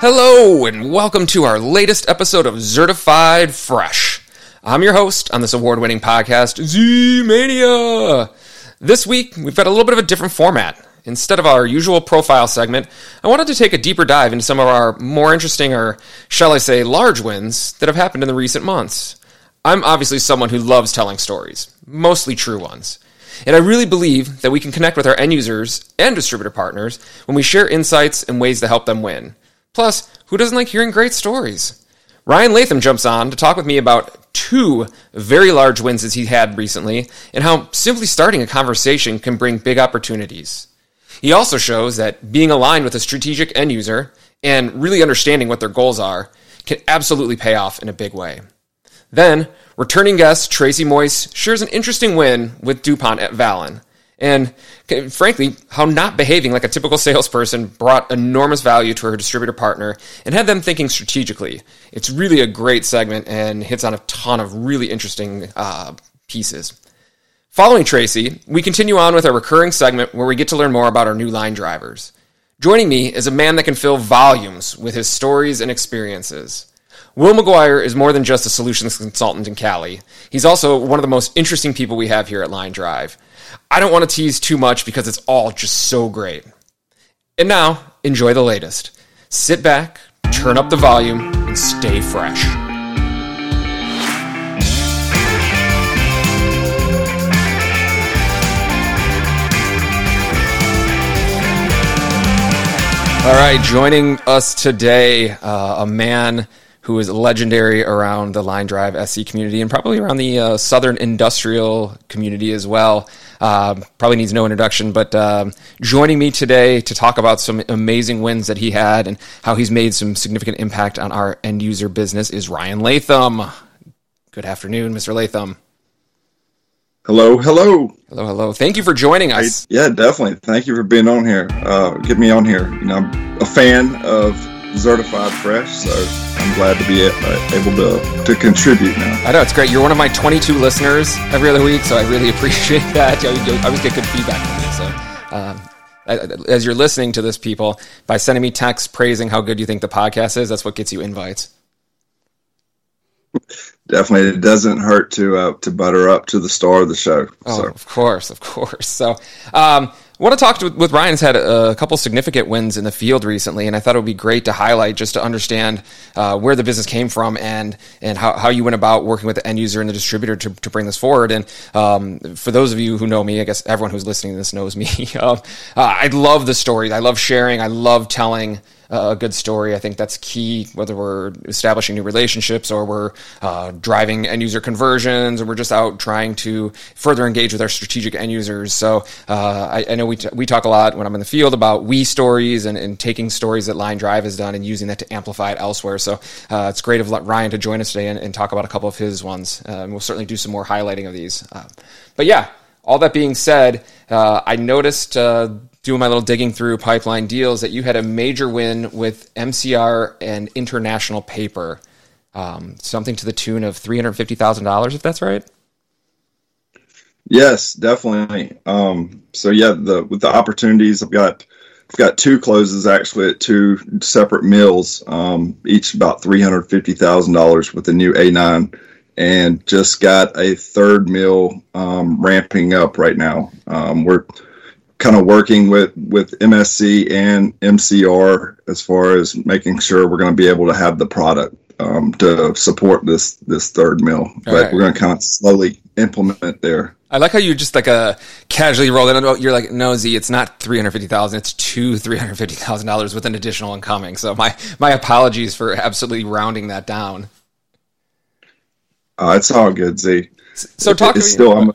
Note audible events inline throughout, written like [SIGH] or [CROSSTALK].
Hello, and welcome to our latest episode of Certified Fresh. I'm your host on this award winning podcast, Z Mania. This week, we've got a little bit of a different format. Instead of our usual profile segment, I wanted to take a deeper dive into some of our more interesting, or shall I say, large wins that have happened in the recent months. I'm obviously someone who loves telling stories, mostly true ones. And I really believe that we can connect with our end users and distributor partners when we share insights and ways to help them win. Plus, who doesn't like hearing great stories? Ryan Latham jumps on to talk with me about two very large wins that he had recently and how simply starting a conversation can bring big opportunities. He also shows that being aligned with a strategic end user and really understanding what their goals are can absolutely pay off in a big way. Then, returning guest Tracy Moyse shares an interesting win with DuPont at Vallen. And frankly, how not behaving like a typical salesperson brought enormous value to her distributor partner and had them thinking strategically. It's really a great segment and hits on a ton of really interesting uh, pieces. Following Tracy, we continue on with our recurring segment where we get to learn more about our new line drivers. Joining me is a man that can fill volumes with his stories and experiences. Will McGuire is more than just a solutions consultant in Cali. He's also one of the most interesting people we have here at Line Drive. I don't want to tease too much because it's all just so great. And now, enjoy the latest. Sit back, turn up the volume, and stay fresh. All right, joining us today, uh, a man who is legendary around the Line Drive SC community and probably around the uh, Southern industrial community as well. Uh, probably needs no introduction, but um, joining me today to talk about some amazing wins that he had and how he's made some significant impact on our end user business is Ryan Latham. Good afternoon, Mr. Latham. Hello, hello. Hello, hello. Thank you for joining us. Yeah, definitely. Thank you for being on here. Uh, get me on here. You know, I'm a fan of Certified Fresh, so I'm glad to be uh, able to to contribute now. I know it's great. You're one of my 22 listeners every other week, so I really [LAUGHS] appreciate that. I always get good feedback from you. So, um, as you're listening to this, people, by sending me texts praising how good you think the podcast is, that's what gets you invites definitely it doesn't hurt to uh, to butter up to the star of the show. Oh, so. of course, of course. So, um, I want to talk to, with Ryan. Has had a, couple significant wins in the field recently, and I thought it would be great to highlight just to understand uh, where the business came from and and how, how you went about working with the end user and the distributor to, to bring this forward. And um, for those of you who know me, I guess everyone who's listening to this knows me. [LAUGHS] uh, I love the stories. I love sharing. I love telling a good story. I think that's key, whether we're establishing new relationships or we're uh, driving end user conversions or we're just out trying to further engage with our strategic end users. So uh, I, I, know we, t- we talk a lot when I'm in the field about we stories and, and, taking stories that Line Drive has done and using that to amplify it elsewhere. So uh, it's great of Ryan to join us today and, and, talk about a couple of his ones. Uh, we'll certainly do some more highlighting of these. Uh, but yeah, all that being said, uh, I noticed doing my little digging through pipeline deals that you had a major win with MCR and International Paper, um, something to the tune of three hundred fifty thousand dollars, if that's right. Yes, definitely. Um, so yeah, the with the opportunities, I've got I've got two closes actually at two separate mills, um, each about three hundred fifty thousand dollars with the new A nine, and just got a third mill um, ramping up right now. Um, we're kind of working with with MSC and MCR as far as making sure we're going to be able to have the product um, to support this this third mill. All but right. we're going to kind of slowly implement it there. I like how you just like a uh, casually roll it. You're like, no, Z, it's not three hundred fifty thousand. It's two three hundred fifty thousand dollars with an additional incoming. So my my apologies for absolutely rounding that down. Uh, it's all good, Z. So talk to me. Still, I'm,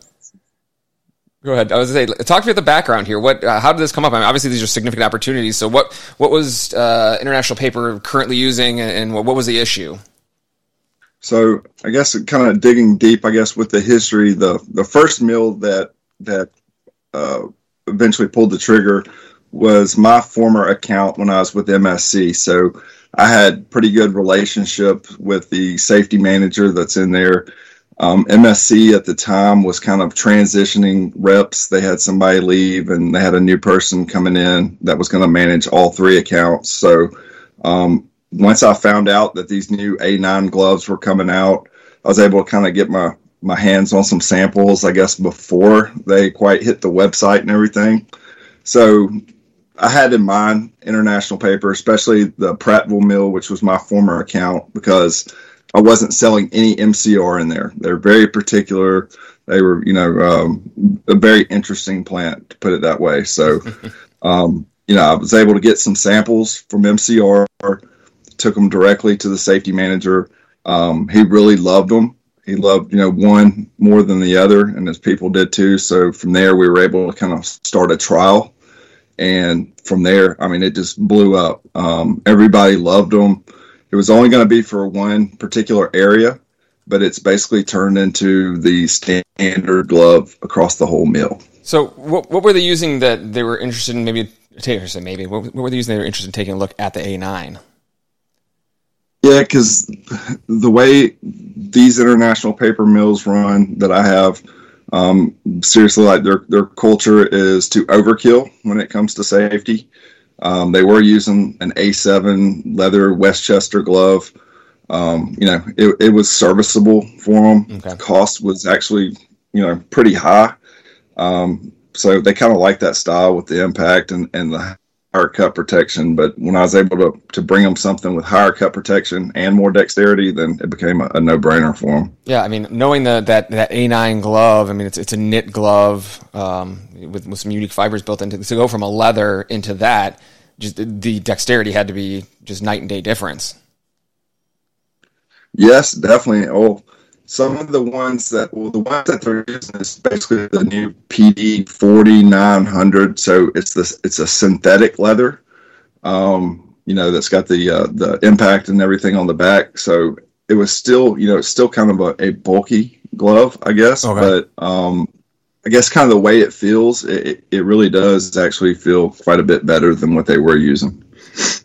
Go ahead. I was going to say, talk about the background here. What, uh, how did this come up? I mean, obviously, these are significant opportunities. So, what, what was uh, International Paper currently using, and what, what was the issue? So, I guess kind of digging deep, I guess with the history, the the first mill that that uh, eventually pulled the trigger was my former account when I was with MSC. So, I had pretty good relationship with the safety manager that's in there um, MSC at the time was kind of transitioning reps. They had somebody leave and they had a new person coming in that was going to manage all three accounts. So um, once I found out that these new A9 gloves were coming out, I was able to kind of get my my hands on some samples, I guess, before they quite hit the website and everything. So I had in mind international paper, especially the Prattville Mill, which was my former account, because I wasn't selling any MCR in there. They're very particular. They were, you know, um, a very interesting plant to put it that way. So, [LAUGHS] um, you know, I was able to get some samples from MCR, took them directly to the safety manager. Um, he really loved them he loved you know one more than the other and his people did too so from there we were able to kind of start a trial and from there i mean it just blew up um, everybody loved them it was only going to be for one particular area but it's basically turned into the standard glove across the whole mill so what, what were they using that they were interested in maybe take her said maybe what, what were they using they were interested in taking a look at the a9 yeah, because the way these international paper mills run that I have, um, seriously, like their their culture is to overkill when it comes to safety. Um, they were using an A7 leather Westchester glove. Um, you know, it, it was serviceable for them. Okay. Cost was actually, you know, pretty high. Um, so they kind of like that style with the impact and, and the higher cut protection. But when I was able to, to bring them something with higher cut protection and more dexterity, then it became a, a no brainer for them. Yeah, I mean, knowing the, that that A9 glove, I mean, it's it's a knit glove um, with with some unique fibers built into it. To go from a leather into that, just the dexterity had to be just night and day difference. Yes, definitely. Oh, some of the ones that well the ones that they're using is basically the new PD forty nine hundred. So it's this it's a synthetic leather, um, you know, that's got the uh, the impact and everything on the back. So it was still you know it's still kind of a, a bulky glove, I guess, okay. but um, I guess kind of the way it feels, it, it really does actually feel quite a bit better than what they were using.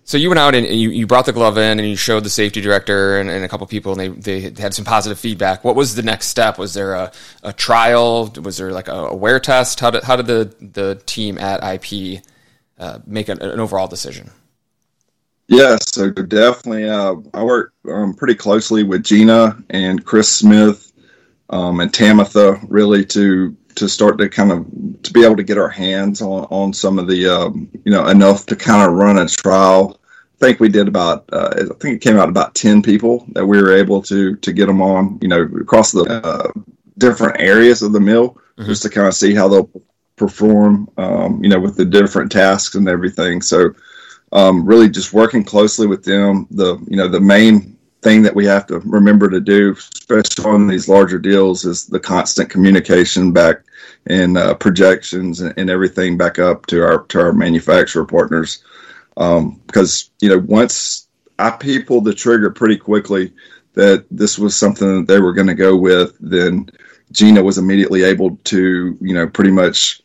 So you went out and you, you brought the glove in and you showed the safety director and, and, a couple people and they, they had some positive feedback. What was the next step? Was there a, a trial? Was there like a, a wear test? How did, how did the, the team at IP uh, make an, an, overall decision? Yeah, so definitely. Uh, I worked um, pretty closely with Gina and Chris Smith um, and Tamitha really to to start to kind of to be able to get our hands on on some of the um, you know enough to kind of run a trial. I think we did about uh, I think it came out about ten people that we were able to to get them on you know across the uh, different areas of the mill mm-hmm. just to kind of see how they'll perform um, you know with the different tasks and everything. So um, really just working closely with them. The you know the main thing that we have to remember to do, especially on these larger deals, is the constant communication back and uh, projections and, and, everything back up to our to our manufacturer partners. Um, because you know once I pulled the trigger pretty quickly that this was something that they were going to go with, then Gina was immediately able to you know pretty much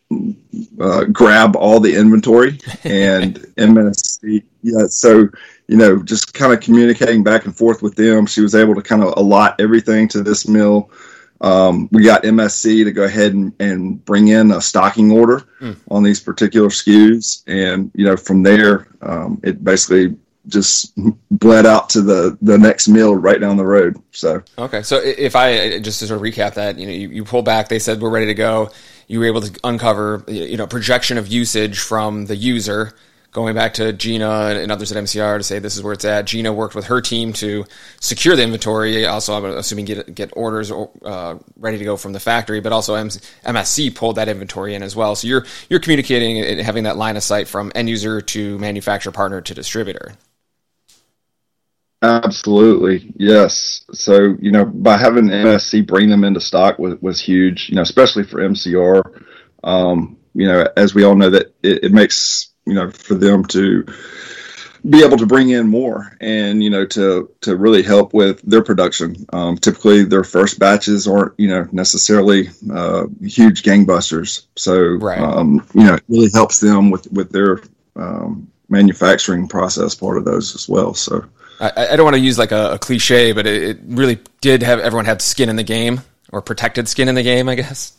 uh, grab all the inventory and [LAUGHS] MSC. Yeah, so you know, just kind of communicating back and forth with them. She was able to kind of allot everything to this mill. Um, we got MSC to go ahead and, and bring in a stocking order mm. on these particular SKUs, and you know, from there, um, it basically just bled out to the the next mill right down the road. So okay, so if I just to sort of recap that, you know, you, you pull back, they said we're ready to go. You were able to uncover, you know, projection of usage from the user going back to Gina and others at MCR to say this is where it's at. Gina worked with her team to secure the inventory. Also, I'm assuming get get orders uh, ready to go from the factory, but also MSC pulled that inventory in as well. So you're you're communicating and having that line of sight from end user to manufacturer partner to distributor. Absolutely, yes. So you know, by having MSC bring them into stock was, was huge. You know, especially for MCR. Um, you know, as we all know, that it, it makes you know, for them to be able to bring in more and you know to to really help with their production. Um, typically, their first batches aren't you know necessarily uh, huge gangbusters, so right. um, you know it really helps them with with their um, manufacturing process part of those as well. So I, I don't want to use like a, a cliche, but it, it, really did have everyone had skin in the game or protected skin in the game, I guess.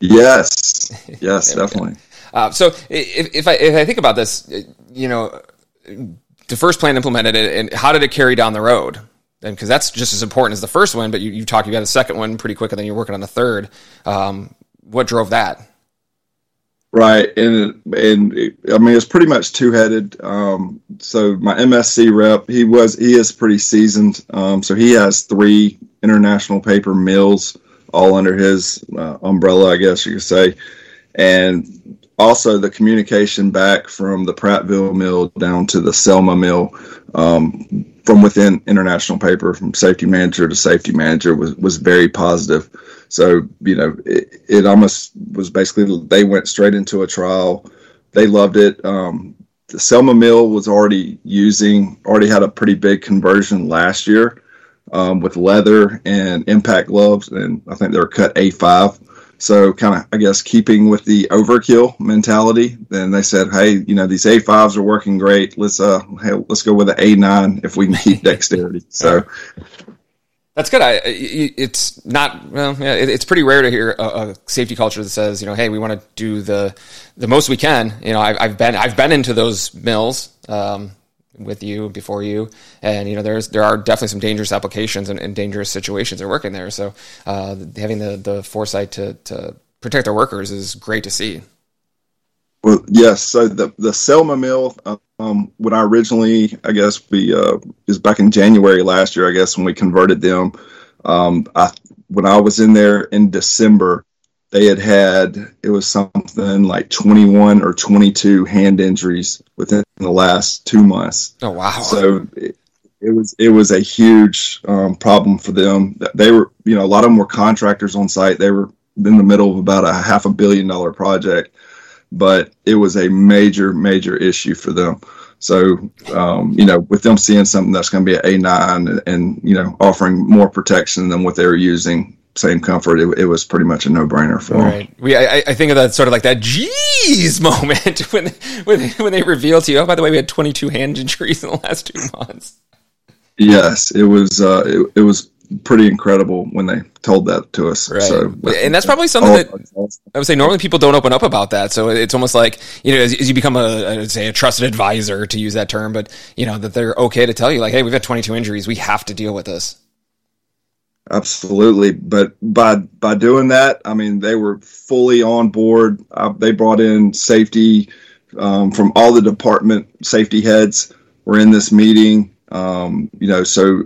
Yes, [LAUGHS] yes, definitely. Uh, so if, if, I if I think about this, you know, the first plan implemented it, and how did it carry down the road? Because that's just as important as the first one, but you, you talk you got a second one pretty quick, and then you're working on the third. Um, what drove that? Right, and and I mean it's pretty much two headed. Um, so my MSC rep, he was he is pretty seasoned. Um, so he has three international paper mills all under his uh, umbrella, I guess you could say, and also the communication back from the Prattville mill down to the Selma mill um, from within international paper, from safety manager to safety manager, was was very positive. So, you know, it, it almost was basically they went straight into a trial. They loved it. Um, the Selma Mill was already using, already had a pretty big conversion last year um, with leather and impact gloves, and I think they were cut A5. So, kind of, I guess, keeping with the overkill mentality, then they said, "Hey, you know, these A5s are working great. Let's uh, hey, let's go with an A9 if we need [LAUGHS] dexterity." So, that's good. I, it's not well. Yeah, it's pretty rare to hear a, a, safety culture that says, you know, hey, we want to do the the most we can. You know, I, have been I've been into those mills um, with you before you, and you know, there's there are definitely some dangerous applications and, and dangerous situations are working there. So uh, having the the foresight to to protect our workers is great to see. Well, yes. So the the Selma mill, um, when I originally, I guess we uh, is back in January last year. I guess when we converted them, um, I when I was in there in December, they had had it was something like 21 or 22 hand injuries within the last two months. Oh wow! So it, it was it was a huge um, problem for them. They were you know a lot of them were contractors on site. They were in the middle of about a half a billion dollar project but it was a major, major issue for them. So, um, you know, with them seeing something that's going to be an A9 and, and, you know, offering more protection than what they were using, same comfort, it, it was pretty much a no brainer for right. them. We, I, I, think of that sort of like that geez [LAUGHS] moment [LAUGHS] when, when, when they revealed to you, oh, by the way, we had 22 hand injuries in the last two months. Yes, it was, uh, it, it was pretty incredible when they told that to us. Right. So, and that's probably something that I would say normally people don't open up about that. So it's almost like you know, as, as you become a, a, say a trusted advisor to use that term, but you know that they're okay to tell you like, hey, we've had 22 injuries, we have to deal with this. Absolutely, but by by doing that, I mean they were fully on board. Uh, they brought in safety um, from all the department safety heads. Were in this meeting. Um, you know, so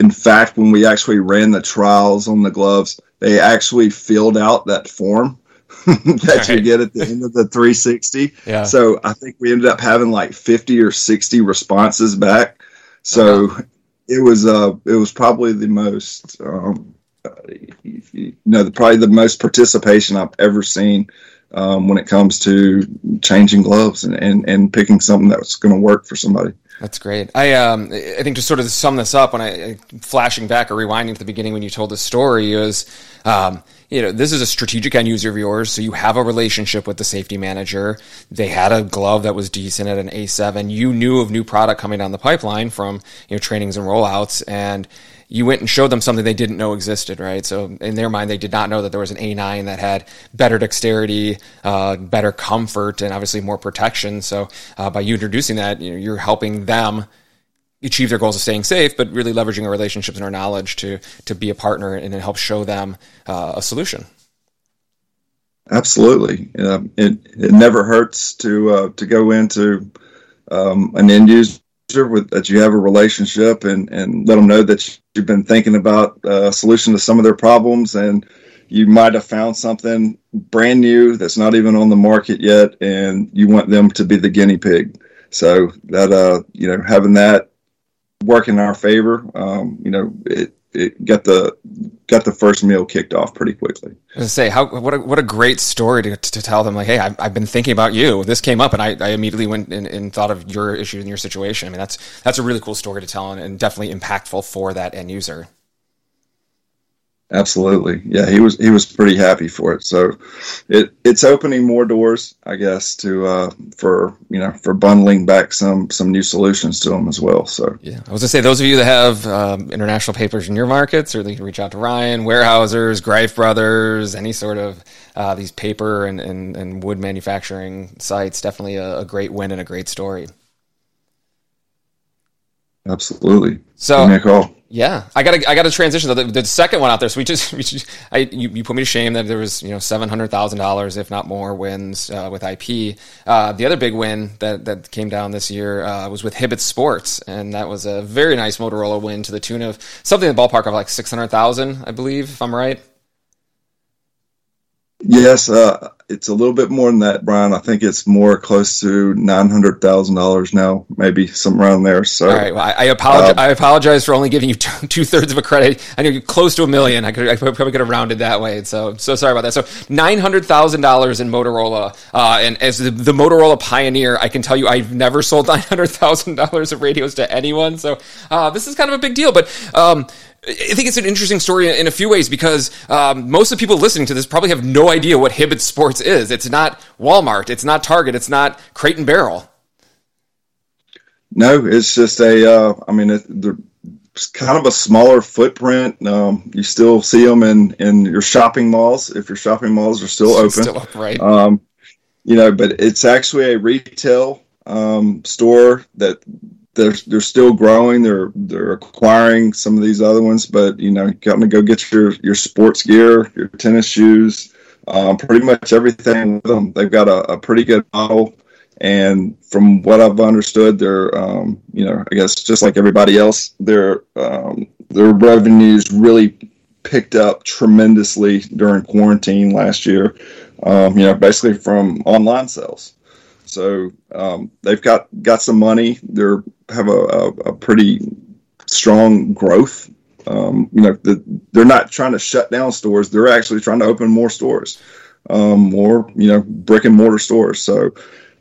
in fact, when we actually ran the trials on the gloves, they actually filled out that form [LAUGHS] that right. you get at the end of the 360. Yeah. So I think we ended up having like 50 or 60 responses back. So uh-huh. It was uh it was probably the most um, you know probably the most participation I've ever seen um, when it comes to changing gloves and, and, and picking something that's going to work for somebody. That's great. I um, I think just sort of sum this up, when I, I flashing back or rewinding to the beginning when you told the story, is um, you know this is a strategic end user of yours, so you have a relationship with the safety manager. They had a glove that was decent at an A7. You knew of new product coming down the pipeline from you know trainings and rollouts, and you went and showed them something they didn't know existed, right? So in their mind, they did not know that there was an A9 that had better dexterity, uh, better comfort, and obviously more protection. So uh, by you introducing that, you know, you're helping them achieve their goals of staying safe, but really leveraging our relationships and our knowledge to to be a partner and help show them uh, a solution. Absolutely, it it never hurts to uh, to go into um, an end user with that you have a relationship and and let them know that you've been thinking about a solution to some of their problems and you might have found something brand new that's not even on the market yet and you want them to be the guinea pig so that uh you know having that work in our favor um you know it it got the got the first meal kicked off pretty quickly. I say how what a, what a great story to, to tell them like hey I've, I've been thinking about you this came up and I, I immediately went and, and thought of your issue and your situation I mean that's that's a really cool story to tell and, and definitely impactful for that end user. Absolutely. Yeah, he was he was pretty happy for it. So it it's opening more doors, I guess, to uh for you know for bundling back some some new solutions to them as well. So yeah, I was gonna say those of you that have um, international papers in your markets, or they can reach out to Ryan, Weyerhaeuser's, Greif Brothers, any sort of uh, these paper and, and, and wood manufacturing sites. Definitely a, a great win and a great story. Absolutely. So Give me a call. Yeah, I got I got to transition the, the, second one out there. So we just, [LAUGHS] we just I, you, you, put me to shame that there was you know seven hundred thousand dollars, if not more, wins uh, with IP. Uh, the other big win that that came down this year uh, was with Hibbett Sports, and that was a very nice Motorola win to the tune of something in the ballpark of like six hundred thousand, I believe, if I'm right. Yes, uh, it's a little bit more than that, Brian. I think it's more close to nine hundred thousand dollars now, maybe somewhere around there. So, all right, well, I, I apologize. Um, I apologize for only giving you [LAUGHS] two thirds of a credit. I know you're close to a million. I could, I probably could have rounded that way. So, so sorry about that. So, nine hundred thousand dollars in Motorola, uh, and as the, the, Motorola pioneer, I can tell you, I've never sold [LAUGHS] nine hundred thousand dollars of radios to anyone. So, uh, this is kind of a big deal, but. Um, I think it's an interesting story in a few ways because um, most of the people listening to this probably have no idea what Hibbett Sports is. It's not Walmart, it's not Target, it's not Crate and Barrel. No, it's just a. Uh, I mean, it, it's kind of a smaller footprint. Um, you still see them in in your shopping malls if your shopping malls are still open. Still up, right? Um, you know, but it's actually a retail um, store that they're they're still growing. They're they're acquiring some of these other ones, but you know, got to go get your your sports gear, your tennis shoes, um, pretty much everything with them. They've got a, a, pretty good model, and from what I've understood, they're um, you know, I guess just like everybody else, their um, their revenues really picked up tremendously during quarantine last year. Um, you know, basically from online sales. So um, they've got got some money. They have a, a, a, pretty strong growth. Um, you know, the, they're not trying to shut down stores. They're actually trying to open more stores, um, more you know, brick and mortar stores. So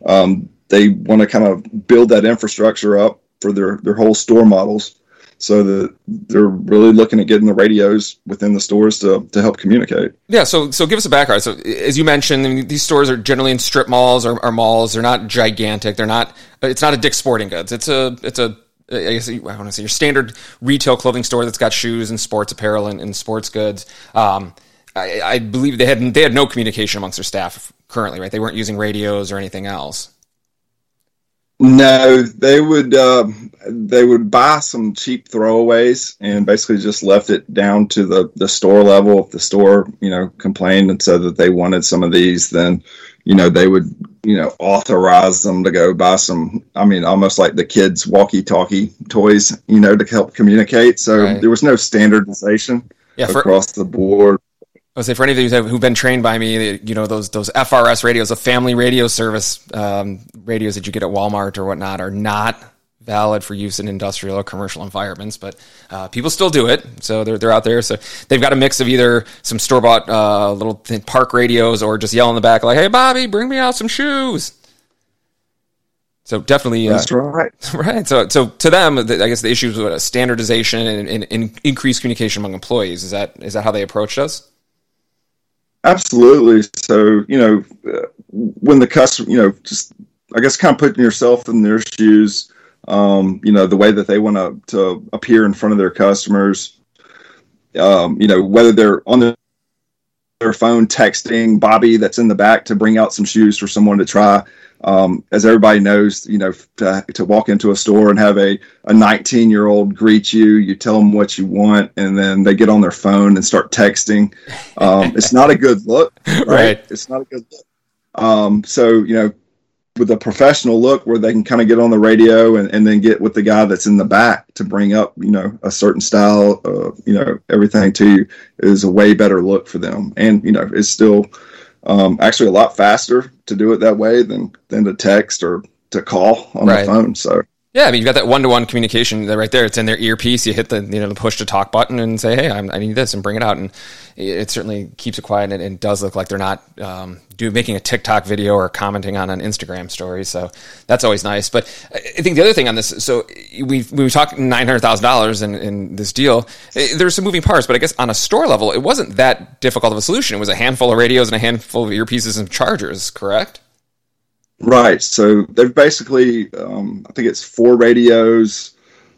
um, they want to kind of build that infrastructure up for their their whole store models so that they're really looking at getting the radios within the stores to, to help communicate. Yeah, so so give us a background. So as you mentioned, I mean, these stores are generally in strip malls or, or, malls. They're not gigantic. They're not. It's not a Dick's Sporting Goods. It's a it's a I guess I want to say your standard retail clothing store that's got shoes and sports apparel and, and sports goods. Um, I, I believe they had they had no communication amongst their staff currently, right? They weren't using radios or anything else. No, they would uh, they would buy some cheap throwaways and basically just left it down to the, the store level. If the store you know complained and said that they wanted some of these, then you know they would you know authorize them to go buy some. I mean, almost like the kids' walkie-talkie toys, you know, to help communicate. So right. there was no standardization yeah, for, across the board. I would say for any of you who've been trained by me, you know those those FRS radios, a family radio service um, radios that you get at Walmart or whatnot, are not valid for use in industrial or commercial environments, but uh, people still do it. So they're they're out there. So they've got a mix of either some store bought uh, little park radios or just yell in the back like, "Hey, Bobby, bring me out some shoes." So definitely, uh, that's right. [LAUGHS] Right. So, so to them, I guess the issue is with standardization and, and, and increased communication among employees. Is that is that how they approached us? Absolutely. So, you know, when the customer, you know, just I guess kind of putting yourself in their shoes, um, you know, the way that they want to to appear in front of their customers, um, you know, whether they're on the, their phone texting Bobby that's in the back to bring out some shoes for someone to try, um, as everybody knows, you know, to, to walk into a store and have a, a 19 year old greet you, you tell them what you want, and then they get on their phone and start texting. Um, it's not a good look, [LAUGHS] right? right? It's not a good look. Um, so, you know, with a professional look where they can kind of get on the radio and, and then get with the guy that's in the back to bring up, you know, a certain style, uh, you know, everything to you is a way better look for them. And, you know, it's still, um, actually, a lot faster to do it that way than than to text or to call on right. the phone. So yeah, I mean, you've got that one-to-one communication right there. It's in their earpiece. You hit the you know the push to talk button and say, "Hey, I'm, i need this," and bring it out. And it certainly keeps it quiet, and it, does look like they're not um, do making a TikTok video or commenting on an Instagram story. So that's always nice. But I think the other thing on this, so we we talked nine hundred thousand dollars in in this deal. There's some moving parts, but I guess on a store level, it wasn't that difficult of a solution. It was a handful of radios and a handful of earpieces and chargers. Correct. Right. So they've basically, um, I think it's four radios,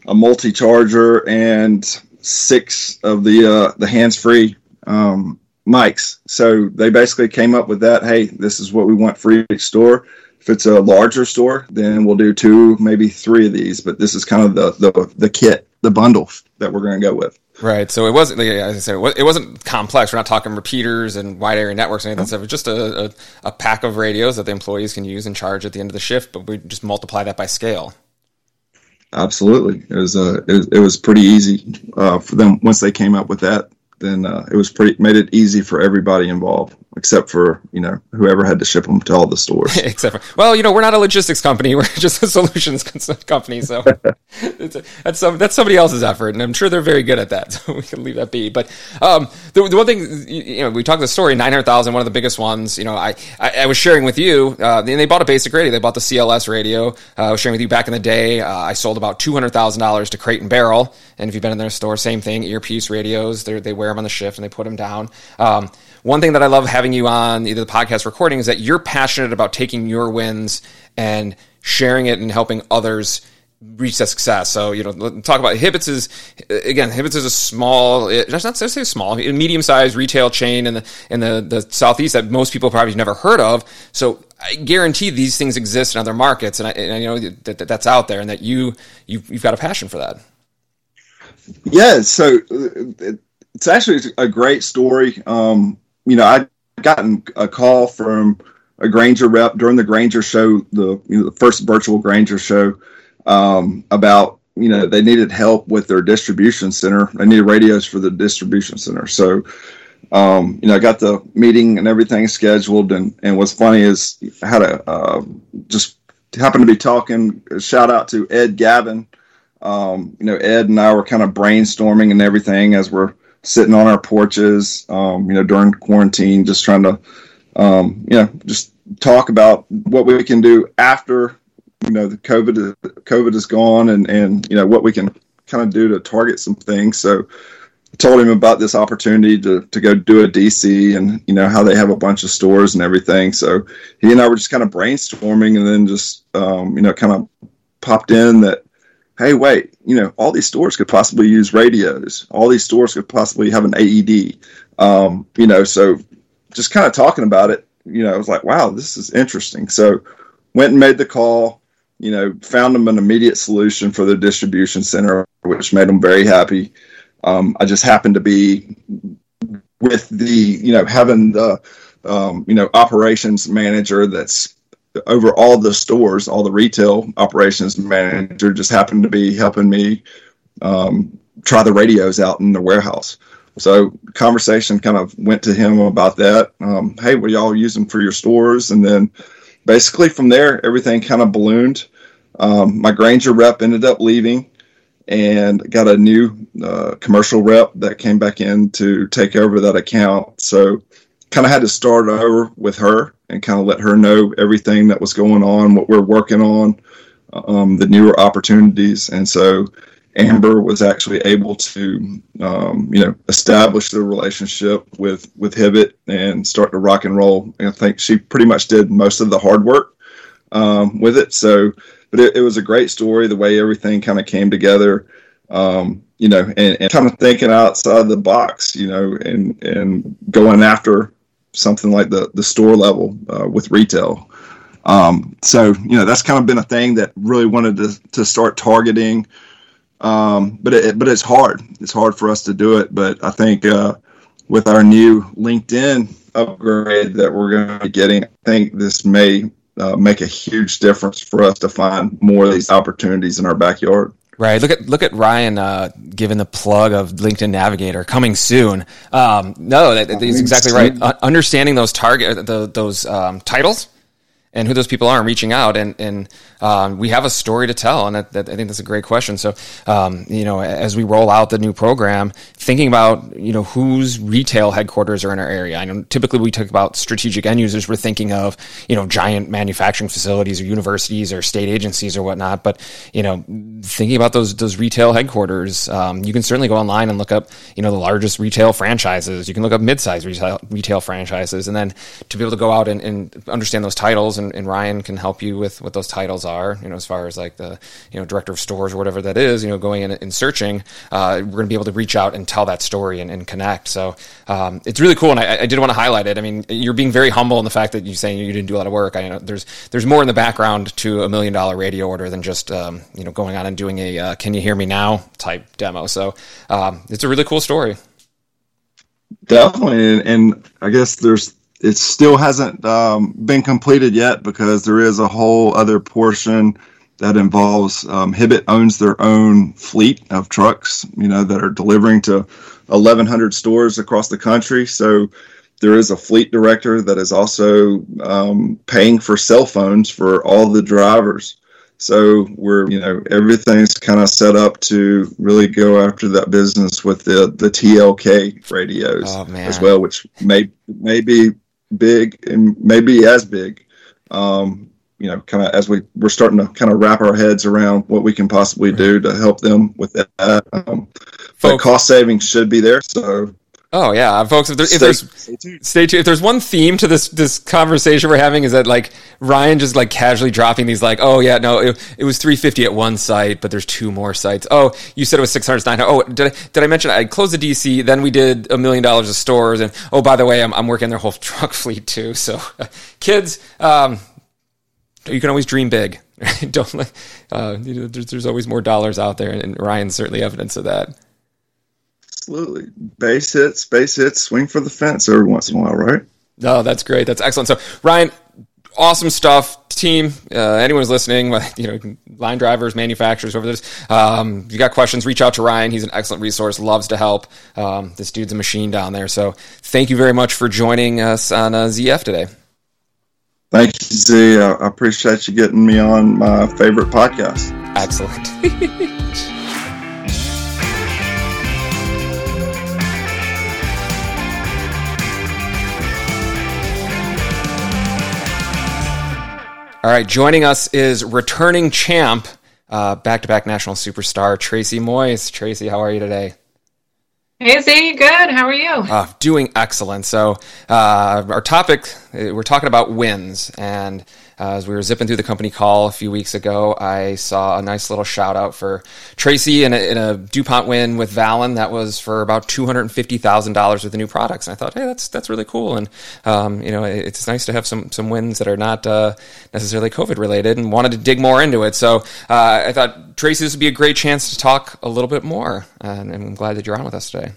a multi charger, and six of the uh, the hands free um, mics. So they basically came up with that. Hey, this is what we want for each store. if it's a larger store, then we'll do two, maybe three of these. But this is kind of the the, the kit, the bundle that we're going to go with. Right. So it wasn't, like, as I said, it wasn't complex. We're not talking repeaters and wide area networks or anything. So it was just a, a, a, pack of radios that the employees can use and charge at the end of the shift, but we just multiply that by scale. Absolutely. It was, uh, it, it was pretty easy uh, for them once they came up with that then uh, it was pretty made it easy for everybody involved, except for you know whoever had to ship them to all the stores. [LAUGHS] except for well, you know, we're not a logistics company; [LAUGHS] we're just a solutions company. So [LAUGHS] a, that's some, that's somebody else's effort, and I'm sure they're very good at that. So we can leave that be. But um, the, the, one thing you know, we talked the story nine hundred thousand, one of the biggest ones. You know, I I, I was sharing with you, uh, and they bought a basic radio. They bought the CLS radio. Uh, I was sharing with you back in the day. Uh, I sold about two hundred thousand dollars to Crate and Barrel, and if you've been in their store, same thing. Earpiece radios. They wear them on the shift and they put them down. Um, one thing that I love having you on either the podcast recording is that you're passionate about taking your wins and sharing it and helping others reach that success. So, you know, talk about Hibbett's is again, Hibbett's is a small, that's not say small, medium sized retail chain in the, in the, the Southeast that most people probably never heard of. So I guarantee these things exist in other markets. And I, and I know that, that, that's out there and that you, you, you've got a passion for that. Yeah. So it's actually a great story. Um, you know, I gotten a call from a Grainger rep during the Grainger show, the you know, the first virtual Grainger show, um, about you know they needed help with their distribution center. They needed radios for the distribution center. So, um, you know, I got the meeting and everything scheduled. And and what's funny is I had a uh, just happened to be talking. Shout out to Ed Gavin. Um, you know, Ed and I were kind of brainstorming and everything as we're sitting on our porches, um, you know, during quarantine, just trying to, um, you know, just talk about what we can do after, you know, the COVID COVID is gone, and and you know what we can kind of do to target some things. So. I told him about this opportunity to, to go do a DC and you know how they have a bunch of stores and everything. So he and I were just kind of brainstorming and then just um, you know kind of popped in that hey, wait, you know, all these stores could possibly use radios. All these stores could possibly have an AED. Um, you know, so just kind of talking about it, you know, I was like, wow, this is interesting. So went and made the call, you know, found them an immediate solution for their distribution center, which made them very happy. Um, I just happened to be with the, you know, having the, um, you know, operations manager that's over all the stores, all the retail operations manager just happened to be helping me um, try the radios out in the warehouse. So conversation kind of went to him about that. Um, hey, what y'all using for your stores? And then basically from there, everything kind of ballooned. Um, my Grainger rep ended up leaving and got a new uh, commercial rep that came back in to take over that account. So kind of had to start over with her and kind of let her know everything that was going on, what we're working on, um, the newer opportunities. And so Amber was actually able to, um, you know, establish the relationship with with Hibbett and start to rock and roll. And I think she pretty much did most of the hard work um, with it. So, but it, it, was a great story. The way everything kind of came together, um, you know, and, and, kind of thinking outside the box, you know, and and going after something like the the store level uh, with retail. Um, so you know that's kind of been a thing that really wanted to to start targeting. Um, but it, but it's hard. It's hard for us to do it. But I think uh, with our new LinkedIn upgrade that we're going to be getting, I think this may uh, make a huge difference for us to find more of these opportunities in our backyard. Right. Look at look at Ryan uh, giving the plug of LinkedIn Navigator coming soon. Um, no, that, that is exactly right. Uh, understanding those target the, those um, titles and who those people are and reaching out and, and um, we have a story to tell and that, that, I think that's a great question. So um, you know as we roll out the new program thinking about you know whose retail headquarters are in our area. I know typically we talk about strategic end users. We're thinking of you know giant manufacturing facilities or universities or state agencies or whatnot. But you know thinking about those those retail headquarters um, you can certainly go online and look up you know the largest retail franchises. You can look up mid-sized retail, retail franchises. And then to be able to go out and, and understand those titles and and, and, Ryan can help you with what those titles are. You know, as far as like the you know director of stores or whatever that is. You know, going in and searching, uh, we're going to be able to reach out and tell that story and, and connect. So um, it's really cool, and I, I, did want to highlight it. I mean, you're being very humble in the fact that you're saying you didn't do a lot of work. I know there's there's more in the background to a million dollar radio order than just um, you know going on and doing a uh, "Can you hear me now?" type demo. So um, it's a really cool story. Definitely, and, and I guess there's it still hasn't um, been completed yet because there is a whole other portion that involves um, Hibbett owns their own fleet of trucks, you know, that are delivering to 1,100 stores across the country. So there is a fleet director that is also um, paying for cell phones for all the drivers. So we're, you know, everything's kind of set up to really go after that business with the the TLK radios oh, as well, which may may be big and maybe as big. Um, you know, kind of as we we're starting to kind of wrap our heads around what we can possibly do to help them with that. Um, but cost savings should be there. So Oh yeah, folks. If, there, if there's stay tuned. stay tuned. If there's one theme to this this conversation we're having is that like Ryan just like casually dropping these like, oh yeah, no, it, it was 350 at one site, but there's two more sites. Oh, you said it was 600, 900. Oh, did I, did I mention I closed the DC? Then we did a million dollars of stores, and oh by the way, I'm I'm working their whole [LAUGHS] truck fleet too. So, [LAUGHS] kids, um, you can always dream big. [LAUGHS] Don't uh, you know, there's, there's always more dollars out there, and Ryan's certainly evidence of that. Absolutely. Base hits, base hits, swing for the fence every once in a while, right? No, oh, that's great. That's excellent. So, Ryan, awesome stuff. Team, uh, anyone's listening, [LAUGHS] you know, line drivers, manufacturers, whoever this, um, you got questions, reach out to Ryan. He's an excellent resource, loves to help. Um, this dude's a machine down there. So thank you very much for joining us on uh, ZF today. Thank you, Z. I appreciate you getting me on my favorite podcast. Excellent. [LAUGHS] All right, joining us is returning champ, back to back national superstar, Tracy Moyse. Tracy, how are you today? Hey, Z, good. How are you? Uh, doing excellent. So, uh, our topic, uh, we're talking about wins. And as we were zipping through the company call a few weeks ago, I saw a nice little shout out for Tracy in a, in a DuPont win with Vallen that was for about two hundred and fifty thousand dollars with the new products. And I thought, hey, that's that's really cool. And um, you know, it's nice to have some some wins that are not uh, necessarily COVID related, and wanted to dig more into it. So uh, I thought Tracy, this would be a great chance to talk a little bit more, and I'm glad that you're on with us today.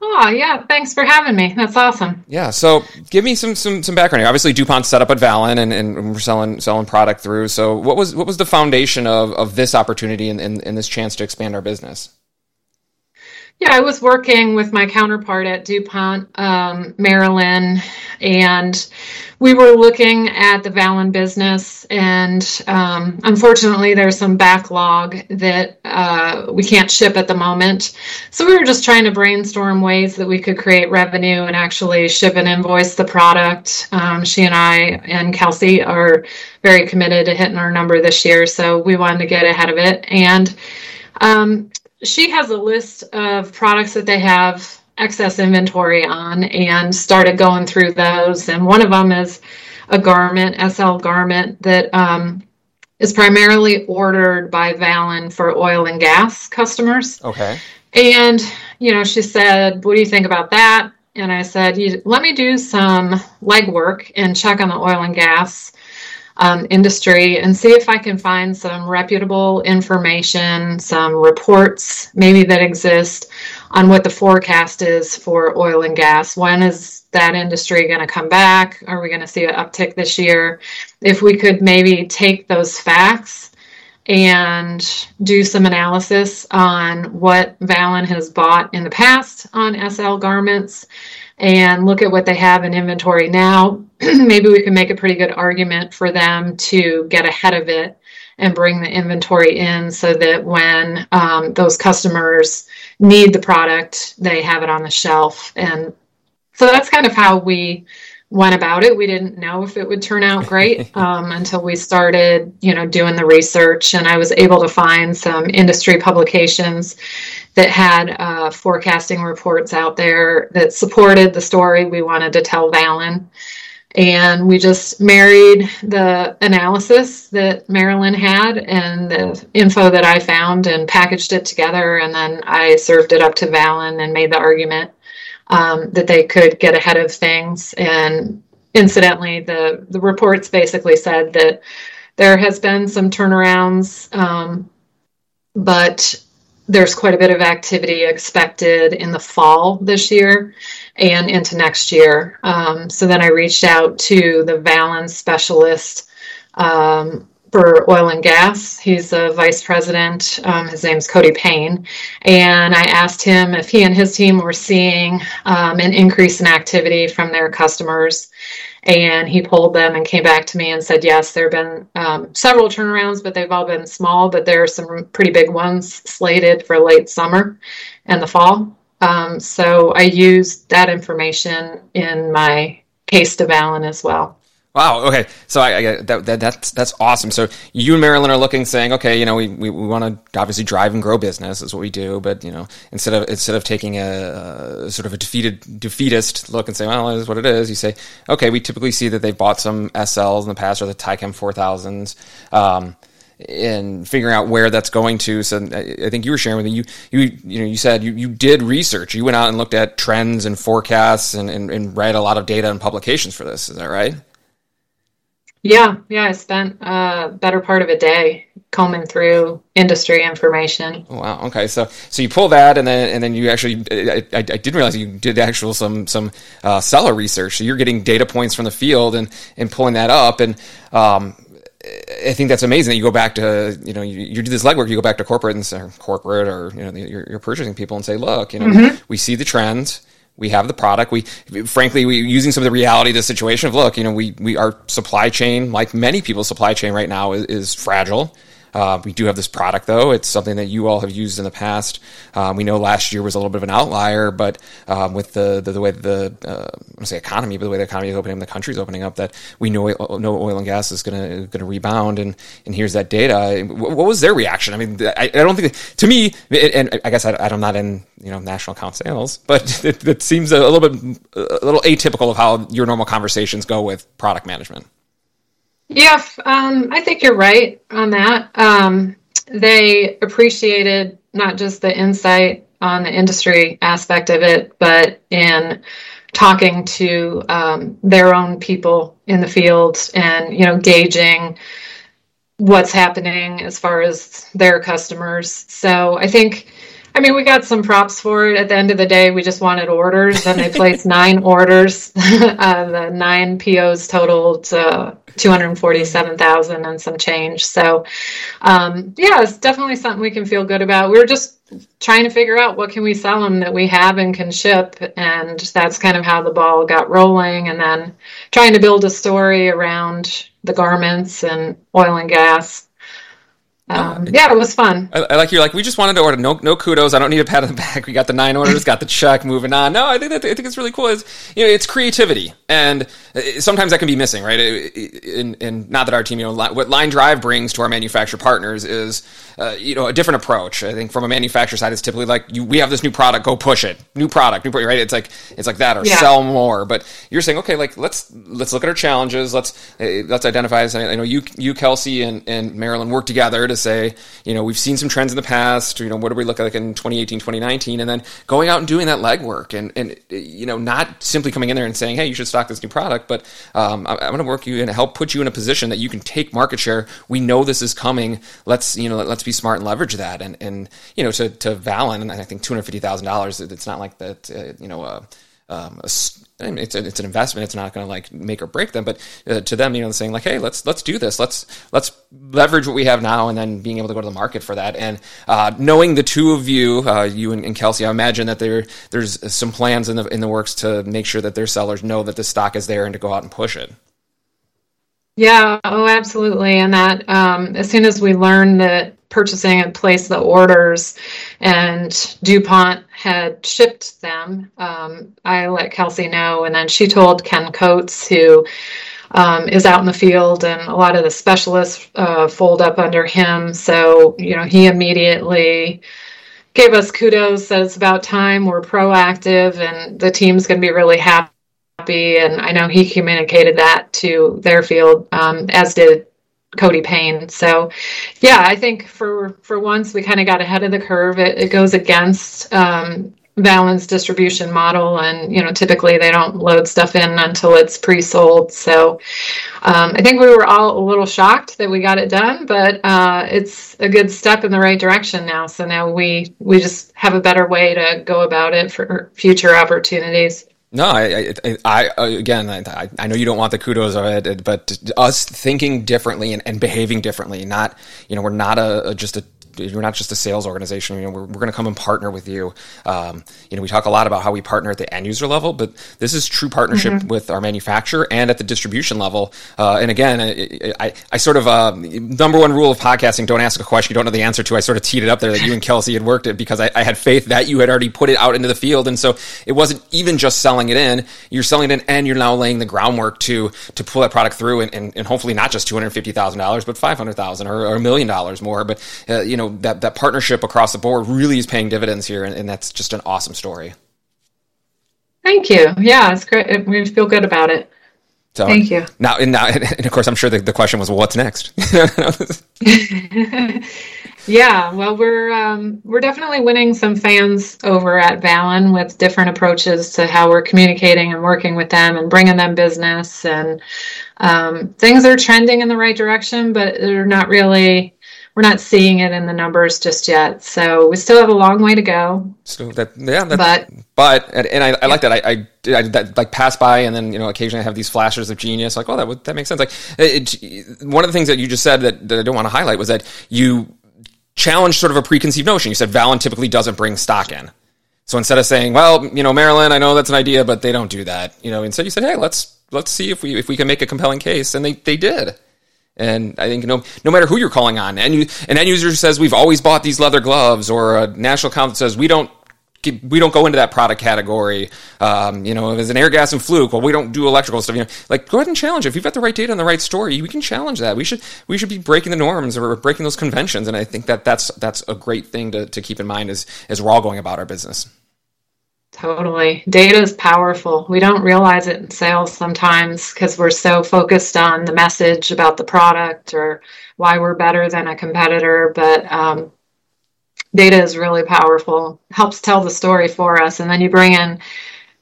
Oh yeah, thanks for having me. That's awesome. Yeah, so give me some some some background here. Obviously, DuPont set up at Vallen, and, and we're selling selling product through. So, what was what was the foundation of of this opportunity and, and, and this chance to expand our business? Yeah, I was working with my counterpart at DuPont, um, Marilyn, and we were looking at the Vallen business. And um, unfortunately, there's some backlog that uh, we can't ship at the moment. So we were just trying to brainstorm ways that we could create revenue and actually ship and invoice the product. Um, she and I and Kelsey are very committed to hitting our number this year. So we wanted to get ahead of it. And um, she has a list of products that they have excess inventory on and started going through those. And one of them is a garment, SL garment, that um, is primarily ordered by Vallen for oil and gas customers. Okay. And, you know, she said, What do you think about that? And I said, Let me do some legwork and check on the oil and gas um, industry and see if I can find some reputable information, some reports maybe that exist on what the forecast is for oil and gas. When is that industry going to come back? Are we going to see an uptick this year? If we could maybe take those facts and do some analysis on what Vallen has bought in the past on SL garments and look at what they have in inventory now, [CLEARS THROAT] maybe we can make a pretty good argument for them to get ahead of it and bring the inventory in so that when um, those customers need the product, they have it on the shelf. And so that's kind of how we went about it. We didn't know if it would turn out great [LAUGHS] um, until we started, you know, doing the research. And I was able to find some industry publications that had uh, forecasting reports out there that supported the story we wanted to tell Vallen. And we just married the analysis that Marilyn had and the info that I found and packaged it together. And then I served it up to Vallen and made the argument um, that they could get ahead of things. And incidentally, the, the reports basically said that there has been some turnarounds, um, but there's quite a bit of activity expected in the fall this year and into next year. Um, so then I reached out to the Vallen's specialist um, for oil and gas. He's a vice president. Um, his name's Cody Payne. And I asked him if he and his team were seeing um, an increase in activity from their customers and he pulled them and came back to me and said yes there have been um, several turnarounds but they've all been small but there are some pretty big ones slated for late summer and the fall. Um, so i used that information in my case to Vallen as well Wow. Okay. So I, I that, that, that's that's awesome. So you and Marilyn are looking, saying, okay, you know, we, we, we want to obviously drive and grow business is what we do, but you know, instead of instead of taking a, a, sort of a defeated defeatist look and say, well, it is what it is, you say, okay, we typically see that they've bought some SLs in the past or the Tychem four thousands. Um, and figuring out where that's going to. So I think you were sharing with me, you, you, you know, you said you, you did research. You went out and looked at trends and forecasts and, and, and read a lot of data and publications for this. Is that right? Yeah, yeah, I spent a better part of a day combing through industry information. Oh, wow. Okay. So so you pull that, and then and then you actually I, I, I didn't realize you did actual some some uh, seller research. So you're getting data points from the field and and pulling that up, and um, I think that's amazing that you go back to you know you, you do this legwork. You go back to corporate and or corporate or you know your, your purchasing people and say, look, you know, mm-hmm. we see the trends we have the product. We, frankly, we using some of the reality of the situation of look, you know, we, we our supply chain, like many people's supply chain right now, is, is fragile. Uh, we do have this product, though. It's something that you all have used in the past. Um, we know last year was a little bit of an outlier, but um, with the, the, the way the uh, I say economy, but the way the economy is opening, the country's opening up, that we know know oil and gas is going to going to rebound. And and here's that data. What, was their reaction? I mean, I, I don't think to me, and I guess I, I'm not in you know national account sales, but [LAUGHS] it, it seems a little bit a little atypical of how your normal conversations go with product management. Yeah, um, I think you're right on that. Um, they appreciated not just the insight on the industry aspect of it, but in talking to um, their own people in the field and you know gauging what's happening as far as their customers. So I think I mean, we got some props for it. At the end of the day, we just wanted orders, and they placed [LAUGHS] nine orders. [LAUGHS] uh, the nine POs totaled uh, two hundred forty-seven thousand and some change. So, um, yeah, it's definitely something we can feel good about. We are just trying to figure out what can we sell them that we have and can ship, and that's kind of how the ball got rolling. And then trying to build a story around the garments and oil and gas um, yeah, it was fun. I, I, like you're like we just wanted to order. No, no kudos. I don't need a pat on the [LAUGHS] back. We got the nine orders, got the check. Moving on. No, I think that I think it's really cool. It's you know it's creativity, and uh, sometimes that can be missing, right? And, not that our team, you know, what Line Drive brings to our manufacturer partners is uh, you know a different approach. I think from a manufacturer side, it's typically like you, we have this new product, go push it. New product, new product, right? It's like it's like that or yeah. sell more. But you're saying okay, like let's let's look at our challenges. Let's uh, let's identify. this. I know you you Kelsey and and Marilyn work together to say, you know, we've seen some trends in the past, you know, what do we look like in 2018, 2019, and then going out and doing that legwork and, and you know, not simply coming in there and saying, hey, you should stock this new product, but um, I, am going to work you and help put you in a position that you can take market share. We know this is coming. Let's, you know, let's be smart and leverage that. And, and you know, to, to Vallen, and I think $250,000, it's not like that, uh, you know, uh, um, a, I mean, it's a, it's an investment. It's not going to like make or break them, but uh, to them, you know, saying like, hey, let's let's do this. Let's let's leverage what we have now, and then being able to go to the market for that. And uh, knowing the two of you, uh, you and, and, Kelsey, I imagine that there there's some plans in the in the works to make sure that their sellers know that the stock is there and to go out and push it. Yeah, oh, absolutely. And that um, as soon as we learn that purchasing and placed the orders, and DuPont had shipped them. Um, I let Kelsey know, and then she told Ken Coates, who um, is out in the field, and a lot of the specialists uh, fold up under him. So, you know, he immediately gave us kudos, said it's about time we're proactive, and the team's going to be really happy happy, and I know he communicated that to their field, um, as did Cody Payne. So, yeah, I think for for once we kind of got ahead of the curve. It, it goes against um, Vallen's distribution model, and you know typically they don't load stuff in until it's pre-sold. So um, I think we were all a little shocked that we got it done, but uh, it's a good step in the right direction now. So now we we just have a better way to go about it for future opportunities. No, I, I, I, again, I, I know you don't want the kudos of it, but us thinking differently and, and behaving differently, not, you know, we're not a, a just a you're not just a sales organization. You know, we're, we're going to come and partner with you. Um, you know, we talk a lot about how we partner at the end user level, but this is true partnership mm-hmm. with our manufacturer and at the distribution level. Uh, and again, I, I, I sort of uh, number one rule of podcasting: don't ask a question you don't know the answer to. I sort of teed it up there that you and Kelsey had worked it because I, I had faith that you had already put it out into the field, and so it wasn't even just selling it in. You're selling it in, and you're now laying the groundwork to to pull that product through, and, and, and hopefully not just two hundred fifty thousand dollars, but five hundred thousand or, or a million dollars more. But uh, you know that that partnership across the board really is paying dividends here, and, and that's just an awesome story. Thank you. Yeah, it's great. We feel good about it. So, Thank you. Now, and now, [LAUGHS] and of course, I'm sure the, the question was, well, what's next? [LAUGHS] yeah, well, we're um, we're definitely winning some fans over at Vallen with different approaches to how we're communicating and working with them and bringing them business, and um, things are trending in the right direction, but they're not really we're not seeing it in the numbers just yet. So we still have a long way to go. So that yeah, but but and, and I, I, like that. I, I, I that, like pass by and then you know occasionally I have these flashes of genius. Like oh that would that makes sense. Like it, it, one of the things that you just said that, that I don't want to highlight was that you challenged sort of a preconceived notion. You said Vallen typically doesn't bring stock in. So instead of saying, well, you know, Marilyn, I know that's an idea, but they don't do that. You know, instead you said, hey, let's let's see if we if we can make a compelling case, and they they did. And I think no, no matter who you're calling on, and an end user says we've always bought these leather gloves, or a national account says we don't we don't go into that product category. Um, you know, if it's an Airgas and fluke, well, we don't do electrical stuff. You know, like go ahead and challenge. If you've got the right data and the right story, we can challenge that. We should we should be breaking the norms or breaking those conventions. And I think that that's that's a great thing to, to keep in mind as as we're all going about our business. Totally. Data is powerful. We don't realize it in sales sometimes because we're so focused on the message about the product or why we're better than a competitor. But um, data is really powerful, helps tell the story for us. And then you bring in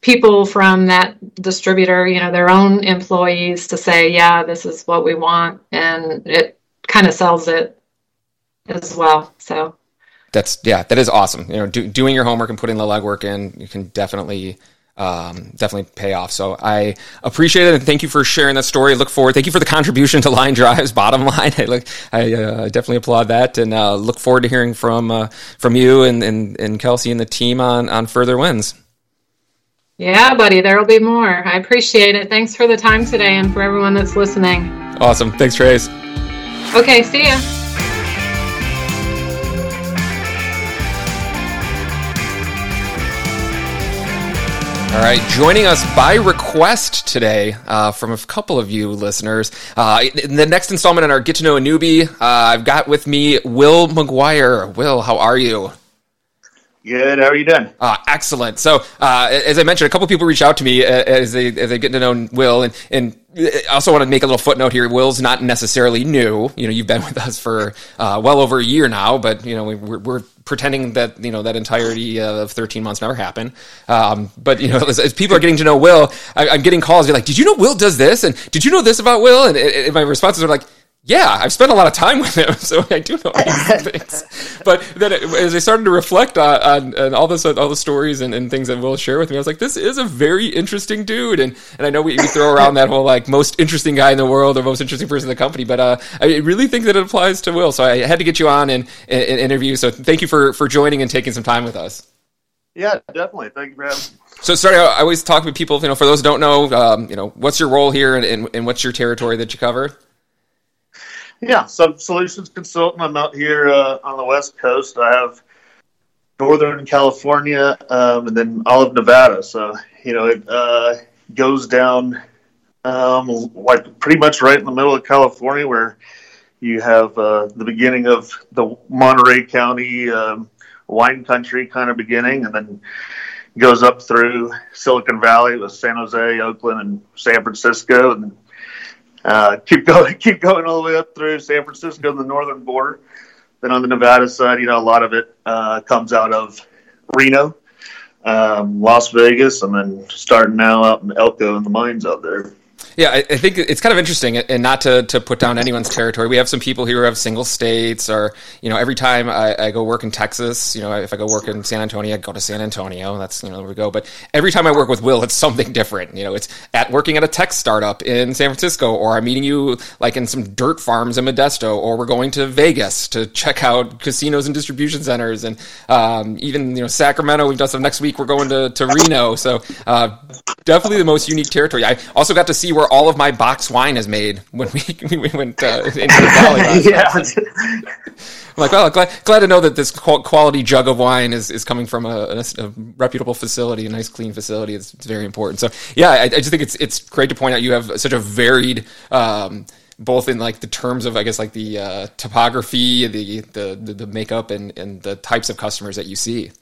people from that distributor, you know, their own employees to say, yeah, this is what we want. And it kind of sells it as well. So that's yeah, that is awesome. You know, do, doing your homework and putting the legwork in, you can definitely um, definitely pay off. So I appreciate it and thank you for sharing that story. Look forward. Thank you for the contribution to Line Drive's [LAUGHS] bottom line. I look, I uh, definitely applaud that and uh, look forward to hearing from uh, from you and, and and Kelsey and the team on on further wins. Yeah, buddy, there will be more. I appreciate it. Thanks for the time today and for everyone that's listening. Awesome. Thanks, Trace. Okay, see ya. All right, joining us by request today uh, from a couple of you listeners. Uh, in the next installment in our Get to Know a Newbie, uh, I've got with me Will McGuire. Will, how are you? Good. How are you doing? Uh, excellent. So, uh, as I mentioned, a couple people reach out to me uh, as they as they get to know Will, and and I also want to make a little footnote here. Will's not necessarily new. You know, you've been [LAUGHS] with us for uh, well over a year now, but you know we're, we're pretending that you know that entirety of 13 months never happened. Um, but you know, as, as, people are getting to know Will, I, am getting calls. They're like, "Did you know Will does this?" and "Did you know this about Will?" And, and my responses are like, yeah, I've spent a lot of time with him, [LAUGHS] so I do know these [LAUGHS] things. But then, it, as I started to reflect on, on, on, all this, all the stories and, and, things that Will share with me, I was like, this is a very interesting dude. And and I know we, we, throw around that whole like most interesting guy in the world or most interesting person in the company, but uh, I really think that it applies to Will. So I had to get you on and, and, interview. So thank you for for joining and taking some time with us. Yeah, definitely. Thank you, Brad. So, sorry, I always talk with people. You know, for those who don't know, um, you know, what's your role here and, and, and what's your territory that you cover? Yeah, Sub Solutions Consultant. I'm out here uh, on the West Coast. I have Northern California um, and then all of Nevada. So, you know, it uh, goes down um, like pretty much right in the middle of California where you have uh, the beginning of the Monterey County um, wine country kind of beginning and then goes up through Silicon Valley with San Jose, Oakland, and San Francisco, and uh, [LAUGHS] keep going, keep going all the way up through San Francisco, to the northern border. Then on the Nevada side, you know, a lot of it uh, comes out of Reno, um, Las Vegas, and then starting now out in Elko and the mines out there. Yeah, I, I, think it's kind of interesting, and not to, to put down anyone's territory. We have some people here who have single states, or you know, every time I, I, go work in Texas, you know, if I go work in San Antonio, I go to San Antonio. That's you know where we go. But every time I work with Will, it's [LAUGHS] something different. You know, it's at working at a tech startup in San Francisco, or I'm meeting you like in some dirt farms in Modesto, or we're going to Vegas to check out casinos and distribution centers, and um, even you know Sacramento. We've done some next week. We're going to, to Reno, so uh, definitely the most unique territory. I also got to see where all of my box wine is made when we, [LAUGHS] we went uh, into the [LAUGHS] valley. yeah. I'm like, well, glad, glad to know that this quality jug of wine is, is coming from a, a, a reputable facility, a nice, clean facility. It's, it's very important. So, yeah, I, I, just think it's it's great to point out you have such a varied. Um, both in like the terms of I guess like the uh, topography, the, the the makeup, and and the types of customers that you see.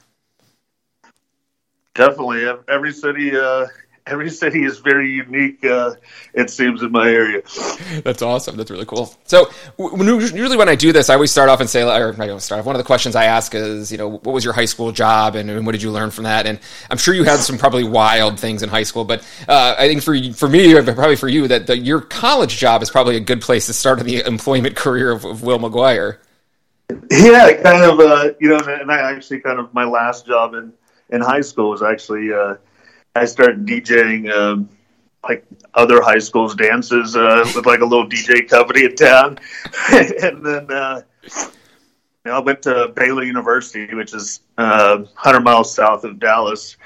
Definitely, every city uh, every city is very unique. Uh, it seems in my area. That's awesome. That's really cool. So when, usually when I do this, I always start off and say, or I don't start off. One of the questions I ask is, you know, what was your high school job and, and what did you learn from that? And I'm sure you had some probably wild things in high school, but uh, I think for for me, probably for you, that the, your college job is probably a good place to start in the employment career of, of Will McGuire. Yeah, kind of. Uh, you know, and I actually kind of my last job in in high school was actually uh, I started DJing um, like other high schools dances uh, with like a little DJ company in town, [LAUGHS] and then uh, you know, I went to Baylor University, which is uh, 100 miles south of Dallas.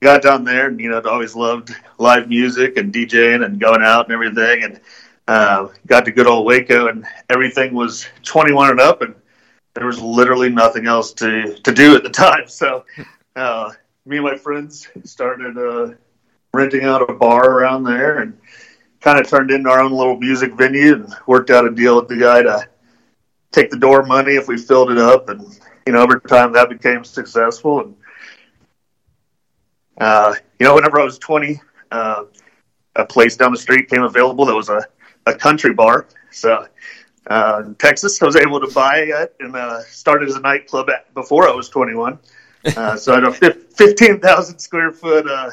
Got down there, and you know, I'd always loved live music and DJing and going out and everything, and uh, got to good old Waco, and everything was 21 and up, and there was literally nothing else to to do at the time. [LAUGHS] So uh, me and my friends started uh, renting out a bar around there and kind of turned into our own little music venue and worked out a deal with the guy to take the door money if we filled it up. And, you know, over time that became successful. And, uh, you know, whenever I was 20, uh, a place down the street came available that was a, a country bar. So, uh, in Texas, I was able to buy it and uh, started as a nightclub before I was 21. Uh, so I had a 15,000 square foot uh,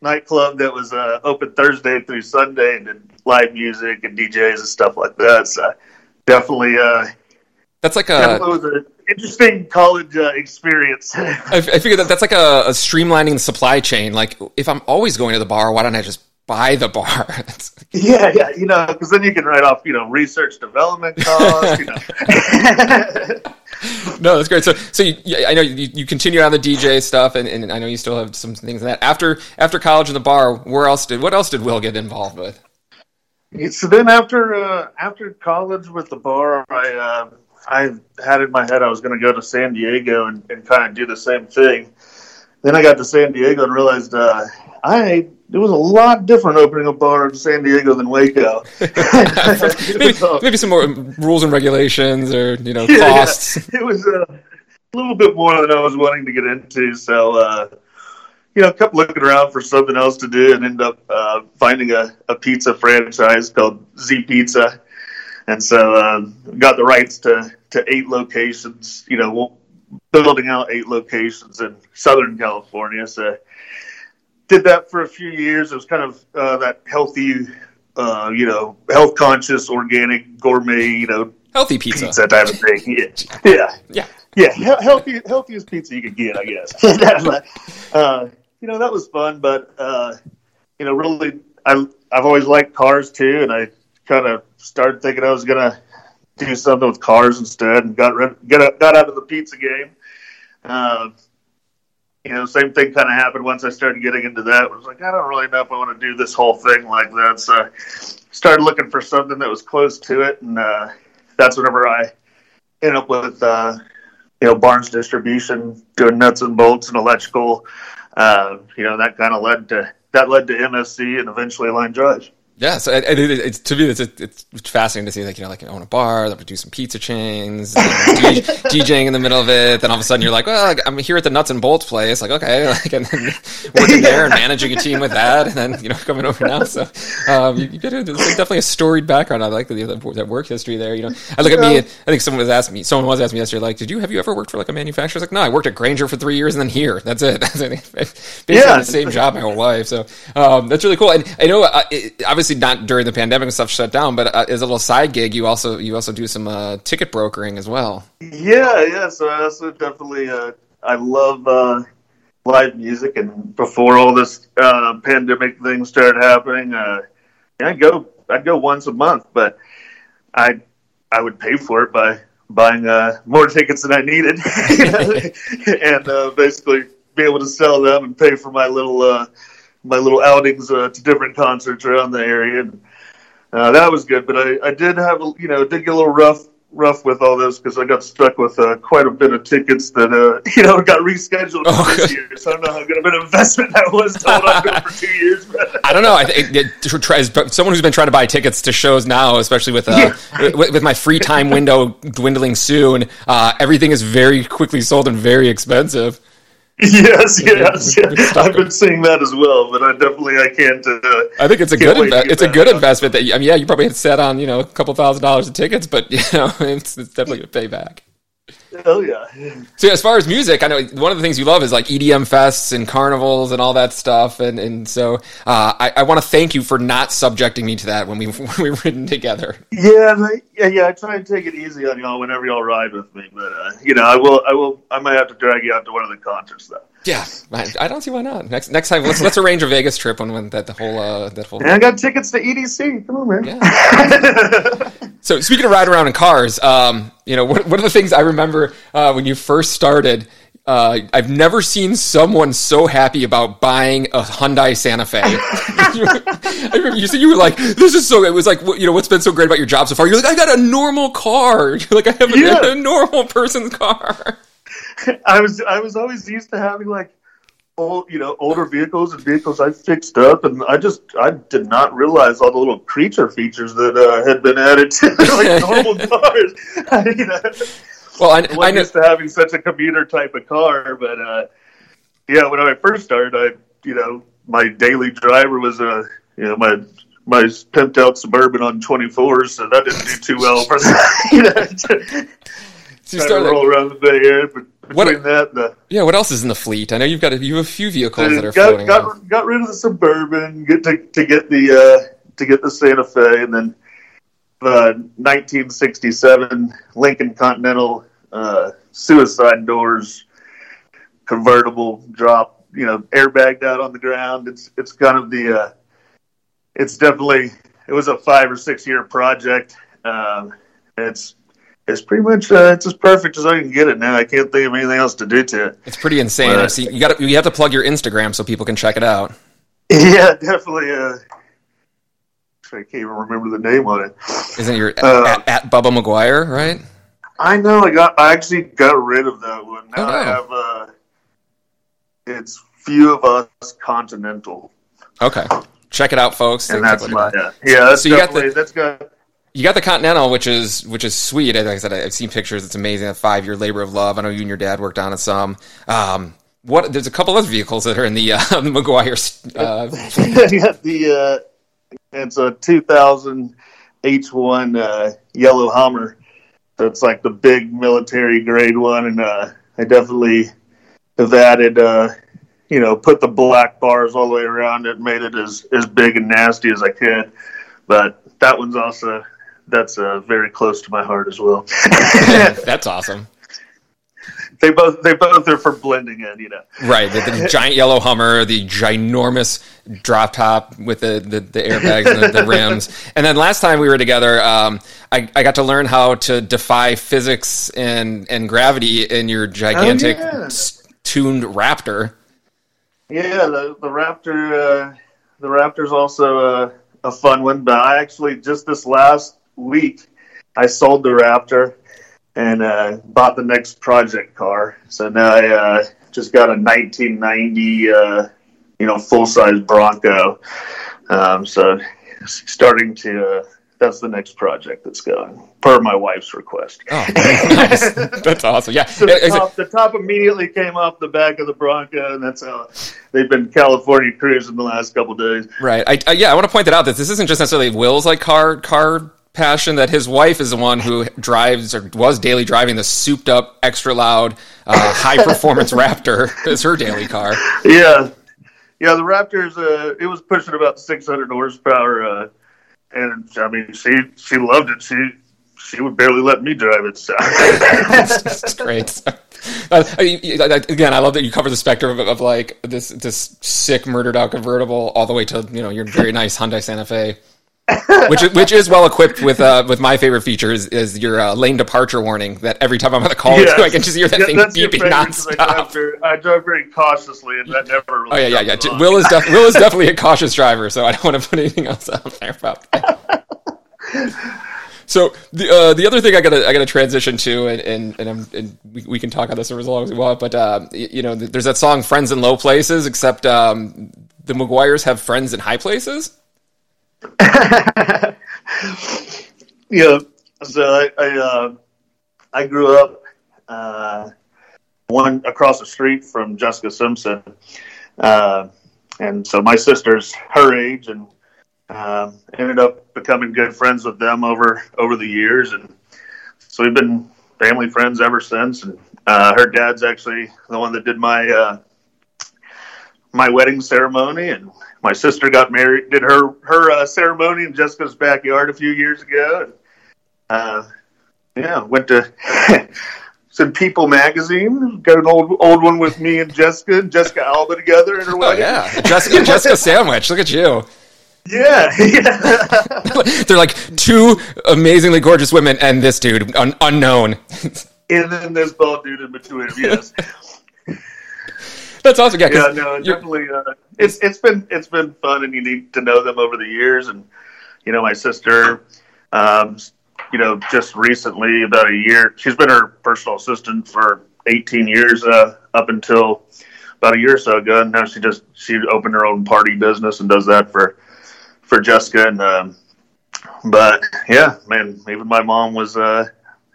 nightclub that was uh, open Thursday through Sunday and did live music and DJs and stuff like that. So definitely, uh, that's like a was an interesting college uh, experience. I, I figured that that's like a, a streamlining the supply chain. Like if I'm always going to the bar, why don't I just buy the bar. [LAUGHS] yeah, yeah, you know, because then you can write off, you know, research development [LAUGHS] costs. you know. no, that's great. So, so you, I know you, you continue on the DJ stuff, and, and I know you still have some things in that. After after college and the bar, where else did what else did Will get involved with? So then, after uh, after college with the bar, I uh, I had in my head I was going to go to San Diego and, and kind of do the same thing. Then I got to San Diego and realized uh, I it was a lot different opening a bar in San Diego than Waco. [LAUGHS] [LAUGHS] maybe, maybe, some more rules and regulations, or you know, costs. Yeah, [LAUGHS] it was uh, a little bit more than I was wanting to get into. So, uh, you know, kept looking around for something else to do, and ended up uh, finding a, a, pizza franchise called Z Pizza, and so uh, got the rights to to eight locations. You know, building out eight locations in Southern California. So did that for a few years. It was kind of uh, that healthy, uh, you know, health conscious, organic, gourmet, you know, healthy pizza, pizza type of thing. [LAUGHS] Yeah, yeah, yeah, yeah. He- healthy, healthiest pizza you could get, I guess. [LAUGHS] uh, you know, that was fun, but uh, you know, really, I I've always liked cars too, and I kind of started thinking I was gonna do something with cars instead, and got got got out of the pizza game. You know, same thing kind of happened once I started getting into that. I was like, I don't really know if I want to do this whole thing like that. So I started looking for something that was close to it. And uh, that's whenever I ended up with, uh, you know, Barnes Distribution, doing nuts and bolts and electrical. Uh, you know, that kind of led to, that led to MSC and eventually Line Drive. Yeah, so it, it, it's to me it's it's fascinating to see like you know like you own a bar, that would do some pizza chains, [LAUGHS] DJ, DJing in the middle of it. Then all of a sudden you're like, well, like, I'm here at the nuts and bolts place, like okay, [LAUGHS] like and then working there and managing a team with that, and then you know coming over now. So um, you, you get it. Like definitely a storied background. I like the, that work history there. You know, I look at me. I think someone was asking me. Someone was asking me yesterday, like, did you have you ever worked for like a manufacturer? I was like, no, I worked at Grainger for three years and then here. That's it. That's. [LAUGHS] Basically yeah. the same job my whole life. So um, that's really cool. And I know uh, it, obviously not during the pandemic and stuff shut down, but uh, as a little side gig, you also you also do some uh, ticket brokering as well. Yeah, yeah. So I also definitely uh, I love uh, live music, and before all this uh, pandemic thing started happening, uh, I'd go I'd go once a month, but I I would pay for it by buying uh, more [LAUGHS] tickets than I needed, [LAUGHS] [LAUGHS] and uh, basically be able to sell them and pay for my little uh, my little outings uh, to different concerts around the area. And, uh, that was good, but I, I did have a, you know did get a little rough rough with all this because I got stuck with uh, quite a bit of tickets that uh, [LAUGHS] you know got rescheduled oh. this year. So I don't know how good of an investment that was to hold on to for two years. But. [LAUGHS] I don't know. I think it, it, someone who's been trying to buy tickets to shows now, especially with uh, yeah. with, with, my free time window [LAUGHS] dwindling soon, uh, everything is very quickly sold and very expensive. [LAUGHS] yes, yes, yes. I've been seeing that as well, but I definitely I can't. Uh, I think it's a good inve- it's a good investment. That I mean, yeah, you probably had set on you know a couple thousand dollars of tickets, but [LAUGHS] you know it's, it's definitely going to pay back. Oh yeah. So as far as music, I know one of the things you love is like EDM fests and carnivals and all that stuff, and and so uh, I, I want to thank you for not subjecting me to that when we [LAUGHS] when we ridden together. Yeah, yeah, yeah. I try and take it easy on y'all whenever y'all ride with me, but uh, you know, I will, I will, I might have to drag you out to one of the concerts though. Yeah, I don't see why not. Next next time, let's let's arrange a Vegas trip when, when that the whole uh, that whole. And I got tickets to EDC. Come on, man. Yeah. [LAUGHS] so speaking of ride around in cars, um, you know, one, one of the things I remember uh, when you first started. Uh, I've never seen someone so happy about buying a Hyundai Santa Fe. [LAUGHS] I remember you said you were like, "This is so." It was like, you know, what's been so great about your job so far? You're like, "I got a normal car." [LAUGHS] You're like, "I have a, yeah. a normal person's car." [LAUGHS] I was I was always used to having like old you know older vehicles and vehicles I fixed up, and I just I did not realize all the little creature features that uh, had been added to [LAUGHS] like normal [LAUGHS] cars. I, you know, well, I, I, I used to having such a commuter type of car, but uh, yeah, when I first started, I you know my daily driver was a uh, you know my my pimped out suburban on 24s, so that didn't do too well for that. So you started roll around the Bay Area, but between what, that, the, yeah. What else is in the fleet? I know you've got a, you have a few vehicles that are got, floating. Got, got rid of the suburban, get to to get the uh, to get the Santa Fe, and then the 1967 Lincoln Continental uh, suicide doors convertible drop. You know, airbagged out on the ground. It's it's kind of the uh, it's definitely it was a five or six year project. Um, it's it's pretty much uh, it's as perfect as I can get it now. I can't think of anything else to do to it. It's pretty insane. But, See, you got you have to plug your Instagram so people can check it out. [LAUGHS] Yeah, definitely. Uh, I can't even remember the name on it. Isn't your uh, at, at, Bubba McGuire right? I know. I got. I actually got rid of that one. Now oh, no. I have. Uh, it's few of us Continental. Okay, check it out, folks. And that's my yeah. yeah that's so you got the, that's got you got the Continental, which is which is sweet. Like I said, I've seen pictures. It's amazing. A five year labor of love. I know you and your dad worked on it some. Um, what? There's a couple other vehicles that are in the uh, [LAUGHS] McGuire. Uh, [LAUGHS] the uh, it's a 2000 H1 uh, yellow Hummer. So it's like the big military grade one, and uh, I definitely have added, uh, you know, put the black bars all the way around it, made it as as big and nasty as I could. But that one's also that's uh, very close to my heart as well. [LAUGHS] that's awesome. They both they both are for blending in, you know. Right, the, the [LAUGHS] giant yellow Hummer, the ginormous drop top with the the, the airbags and the, the, rims, [LAUGHS] and then last time we were together, um, I, I got to learn how to defy physics and and gravity in your gigantic oh, yeah. tuned Raptor. Yeah, the the Raptor, uh, the Raptor's also. Uh, a fun one. But I actually just this last week I sold the Raptor and uh, bought the next project car. So now I uh, just got a 1990, uh, you know, full size Bronco. Um, so starting to. Uh, that's the next project that's going per my wife's request. Oh, [LAUGHS] nice. that's awesome. Yeah, so the, top, the top immediately came off the back of the Bronco, and that's how they've been California cruising the last couple days. Right. I, I, yeah, I want to point that out that this isn't just necessarily Will's like car car passion. That his wife is the one who drives or was daily driving the souped up, extra loud, uh, [LAUGHS] high performance Raptor as her daily car. Yeah. Yeah, the Raptor's uh, it was pushing about 600 horsepower. Uh, and I mean, she she loved it. She she would barely let me drive it. So [LAUGHS] that's great. Uh, again, I love that you cover the spectrum of, of, like this this sick murdered out convertible all the way to you know your very nice Hyundai Santa Fe which which is well equipped with uh, with my favorite features is your uh, lane departure warning that every time I'm on the call yes. I can just hear that yeah, thing beeping nonstop. I drive, very, I drive, very, cautiously, and that never. Really oh yeah, yeah, yeah. Will is def- Will is definitely a cautious driver, so I don't want to put anything else out there about that. So the uh, the other thing I gotta I gotta transition to and and, and, and we, we, can talk on this for as long as we want, but uh, you know there's that song "Friends in Low Places," except um, the McGuires have friends in high places. [LAUGHS] yeah. So I I, uh, I grew up uh, one across the street from Jessica Simpson, uh, and so my sister's her age, and um, ended up becoming good friends with them over over the years, and so we've been family friends ever since. And uh, her dad's actually the one that did my uh, my wedding ceremony, and my sister got married, did her her uh, ceremony in Jessica's backyard a few years ago. And, uh, yeah, went to [LAUGHS] some People magazine. Got an old old one with me and Jessica and Jessica Alba together in her oh, wedding. Oh yeah, Jessica Jessica sandwich. Look at you. Yeah, [LAUGHS] yeah. [LAUGHS] They're like two amazingly gorgeous women and this dude un- unknown. and then this bald dude in between. Yes. That's awesome. Yeah, yeah no, definitely. Uh, it's it's been it's been fun, and you need to know them over the years. And you know, my sister, um, you know, just recently, about a year, she's been her personal assistant for 18 years, uh, up until about a year or so ago. And now she just she opened her own party business and does that for for Jessica. And um, but yeah, man, even my mom was, uh,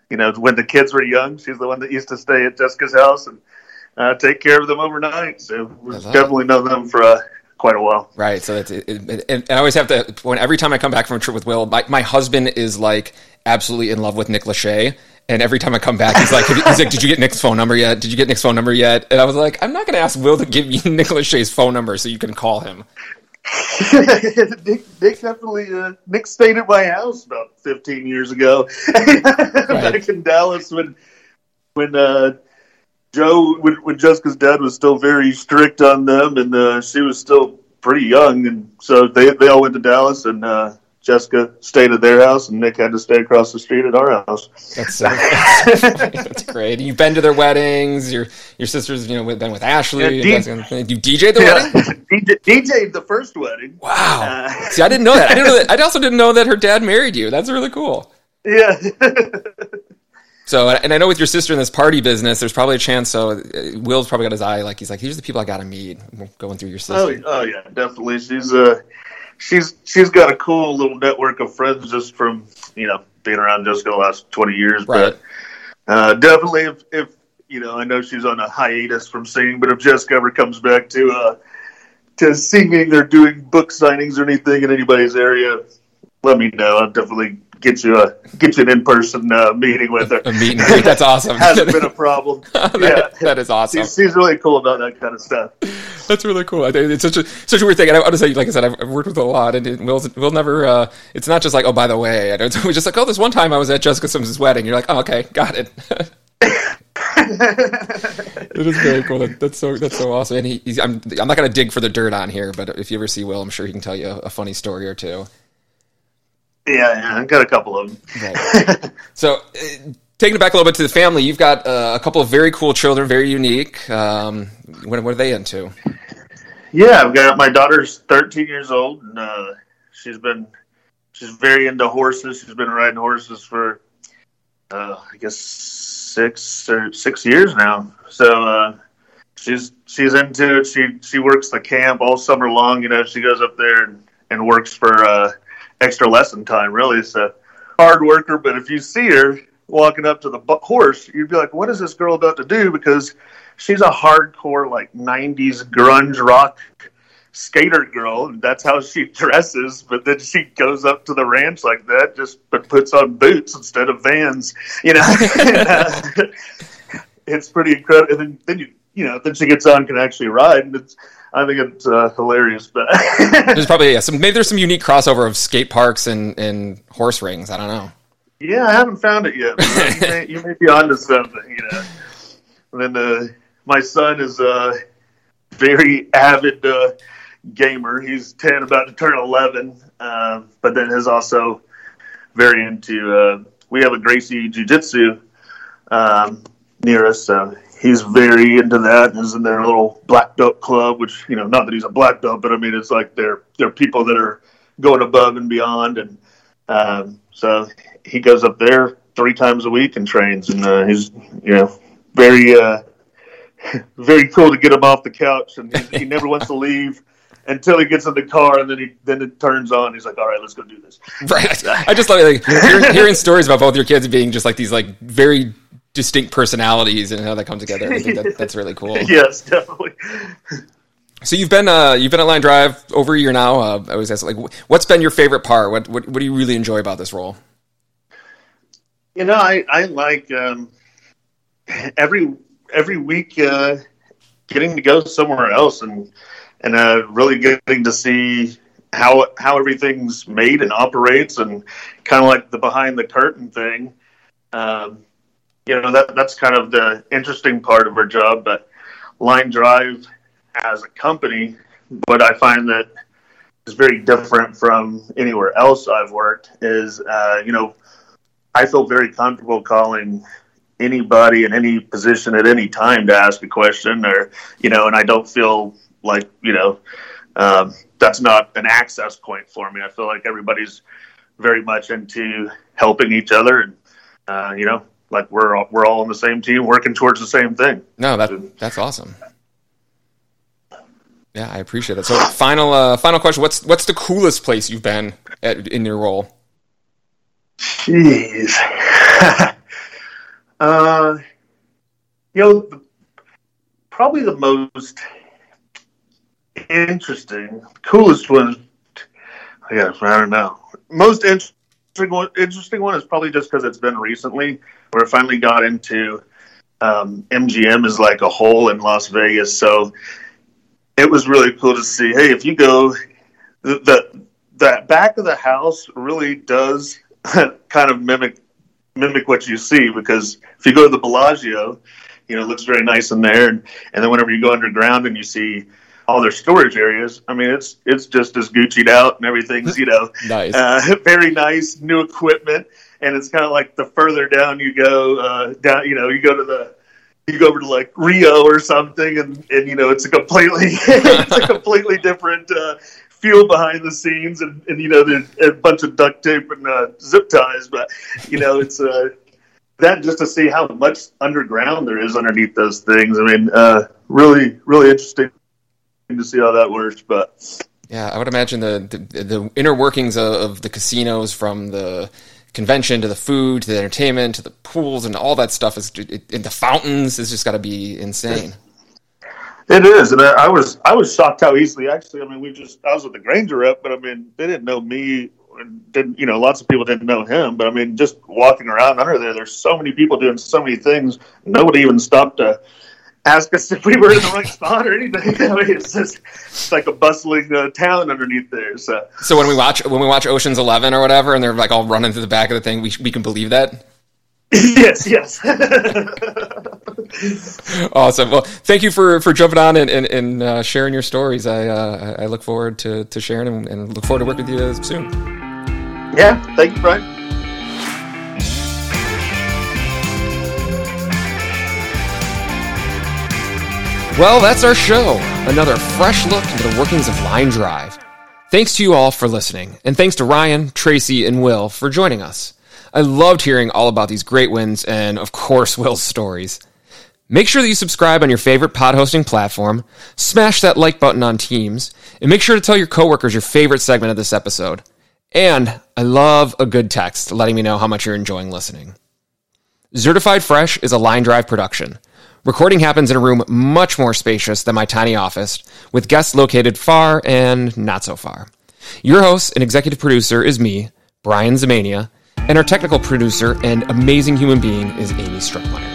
you know, when the kids were young, she's the one that used to stay at Jessica's house and uh, take care of them overnight. So we've definitely known them for uh, quite a while. Right. So it's, it, it, and I always have to, when every time I come back from a trip with Will, my, my husband is like absolutely in love with Nick Lachey. And every time I come back, he's like, he's like, did you get Nick's phone number yet? Did you get Nick's phone number yet? And I was like, I'm not going to ask Will to give you [LAUGHS] Nick Lachey's phone number so you can call him. [LAUGHS] Nick, Nick, definitely uh, Nick stayed at my house about 15 years ago [LAUGHS] right. back in Dallas when when uh, Joe, when, when, Jessica's dad was still very strict on them, and uh, she was still pretty young, and so they they all went to Dallas, and uh, Jessica stayed at their house, and Nick had to stay across the street at our house. That's so, [LAUGHS] that's great. You've been to their weddings. Your your sister's you know been with Ashlee. Yeah, D- you DJ the yeah. wedding. [LAUGHS] DJ, DJed the first wedding. Wow. Uh, See, I didn't know that. I didn't know [LAUGHS] that. I also didn't know that her dad married you. That's really cool. Yeah. So, and I know with your sister in this party business, there's probably a chance. So, uh, Will's probably got his eye. Like he's like, "Here's the people I got to meet." Going through your sister. Oh, oh yeah, definitely. She's uh, she's she's got a cool little network of friends just from you know being around Jessica the last twenty years. Right. But uh, definitely, if if you know, I know she's on a hiatus from singing, but if Jessica ever comes back to uh to singing or doing book signings or anything in anybody's area, let me know. I'll definitely get you a get you an in person uh, meeting with her. A meeting. [LAUGHS] That's awesome. [LAUGHS] Hasn't been a problem. [LAUGHS] that, yeah, that is awesome. She's, she's, really cool about that kind of stuff. That's really cool. It's such a such a weird thing. And I want to say, like I said, I've worked with a lot, and Will's, Will never. Uh, it's not just like, oh, by the way, it's just like, oh, this one time I was at Jessica Simpson's wedding. You're like, oh, okay, got it. it is very cool. That, that's so that's so awesome. And he, I'm I'm not going to dig for the dirt on here, but if you ever see Will, I'm sure he can tell you a, a funny story or two. Yeah, yeah, I've got a couple of them. Right. [LAUGHS] so, uh, taking it back a little bit to the family, you've got uh, a couple of very cool children, very unique. Um, what, what, are they into? Yeah, I've got my daughter's 13 years old, and uh, she's been she's very into horses. She's been riding horses for uh, I guess six or six years now. So uh, she's she's into it. She she works the camp all summer long. You know, she goes up there and, and works for uh, extra lesson time. Really, it's a hard worker. But if you see her walking up to the horse, you'd be like, "What is this girl about to do?" Because she's a hardcore like '90s grunge rock skater girl. And that's how she [LAUGHS] dresses. But then she goes up to the ranch like that, just but puts on boots instead of Vans. You know, [LAUGHS] uh, [LAUGHS] it's pretty incredible. And then, then you you know then she gets on can actually ride, and it's I think it's uh, hilarious. But [LAUGHS] there's probably yeah, some maybe there's some unique crossover of skate parks and and horse rings. I don't know. Yeah, I haven't found it yet. you, [LAUGHS] may, you may be onto something, you know. And then uh, my son is a very avid uh, gamer. He's ten, about to turn eleven, uh, but then is also very into. Uh, we have a Gracie Jiu Jitsu um, near us, so he's very into that. He's in their little black belt club, which you know, not that he's a black belt, but I mean, it's like they're they're people that are going above and beyond, and um, so he goes up there three times a week and trains, and uh, he's you know very uh, [LAUGHS] very cool to get him off the couch, and he, he never wants to leave until he gets in the car, and then he then it turns on. He's like, "All right, let's go do this." Right. I just love like hearing, hearing stories about both your kids being just like these like very distinct personalities and how that come together. I think that, [LAUGHS] that's really cool. yes, definitely. So you've been uh, you've been at Line Drive over a year now. Uh, I was asking, like, what's been your favorite part? What, what what do you really enjoy about this role? You know, I I like um, every every week uh, getting to go somewhere else and and uh, really getting to see how how everything's made and operates and kind of like the behind the curtain thing. Um, you know that that's kind of the interesting part of our job. But Line Drive as a company, what I find that is very different from anywhere else I've worked is, uh, you know, I feel very comfortable calling anybody in any position at any time to ask a question or, you know, and I don't feel like, you know, um, that's not an access point for me. I feel like everybody's very much into helping each other and, uh, you know, like we're all, we're all on the same team working towards the same thing. No, that that's awesome. Yeah, I appreciate it. So, final uh, final question: What's what's the coolest place you've been at, in your role? Jeez, [LAUGHS] uh, you know, probably the most interesting, coolest one. I guess I don't know. Most interesting one, interesting one is probably just because it's been recently where I finally got into um, MGM is like a hole in Las Vegas. So it was really cool to see. Hey, if you go, the, the that back of the house really does [LAUGHS] kind of mimic mimic what you see because if you go to the Bellagio, you know, it looks very nice in there, and, and then whenever you go underground and you see all their storage areas, I mean, it's it's just as Gucci'd out and everything's [LAUGHS] you know nice. uh, [LAUGHS] very nice new equipment, and it's kind of like the further down you go, uh, down you know, you go to the you go over to like Rio or something, and, and you know it's a completely [LAUGHS] it's a completely different uh, feel behind the scenes, and, and you know there's a bunch of duct tape and uh, zip ties, but you know it's uh, that just to see how much underground there is underneath those things. I mean, uh, really really interesting to see how that works, but. Yeah, I would imagine the the, the inner workings of, of the casinos from the convention to the food to the entertainment to the pools and all that stuff is and the fountains is just got to be insane. It is, and I, I was I was shocked how easily. Actually, I mean, we just I was with the Grainger rep, but I mean, they didn't know me. Didn't you know? Lots of people didn't know him, but I mean, just walking around under there, there's so many people doing so many things. Nobody even stopped to ask us if we were in the [LAUGHS] right spot or anything. [LAUGHS] I mean, it's just it's like a bustling uh, town underneath there. So, so when we watch when we watch Ocean's Eleven or whatever, and they're like all running through the back of the thing, we we can believe that. [LAUGHS] yes, yes. awesome. Well, thank you for, for jumping on and, and, and uh, sharing your stories. I uh, I look forward to, to sharing them and look forward to working with you soon. Yeah, thank you, Brian. Well, that's our show. Another fresh look into the workings of Line Drive. Thanks to you all for listening, and thanks to Ryan, Tracy, and Will for joining us. I loved hearing all about these great wins and, of course, [LAUGHS] Will's stories. Make sure that you subscribe on your favorite pod hosting platform, smash that like button on Teams, and make sure to tell your coworkers your favorite segment of this episode. And I love a good text letting me know how much you're enjoying listening. Certified Fresh is a line drive production. Recording happens in a room much more spacious than my tiny office, with guests located far and not so far. Your host and executive producer is me, Brian Zamania, and our technical producer and amazing human being is Amy Struckmeyer.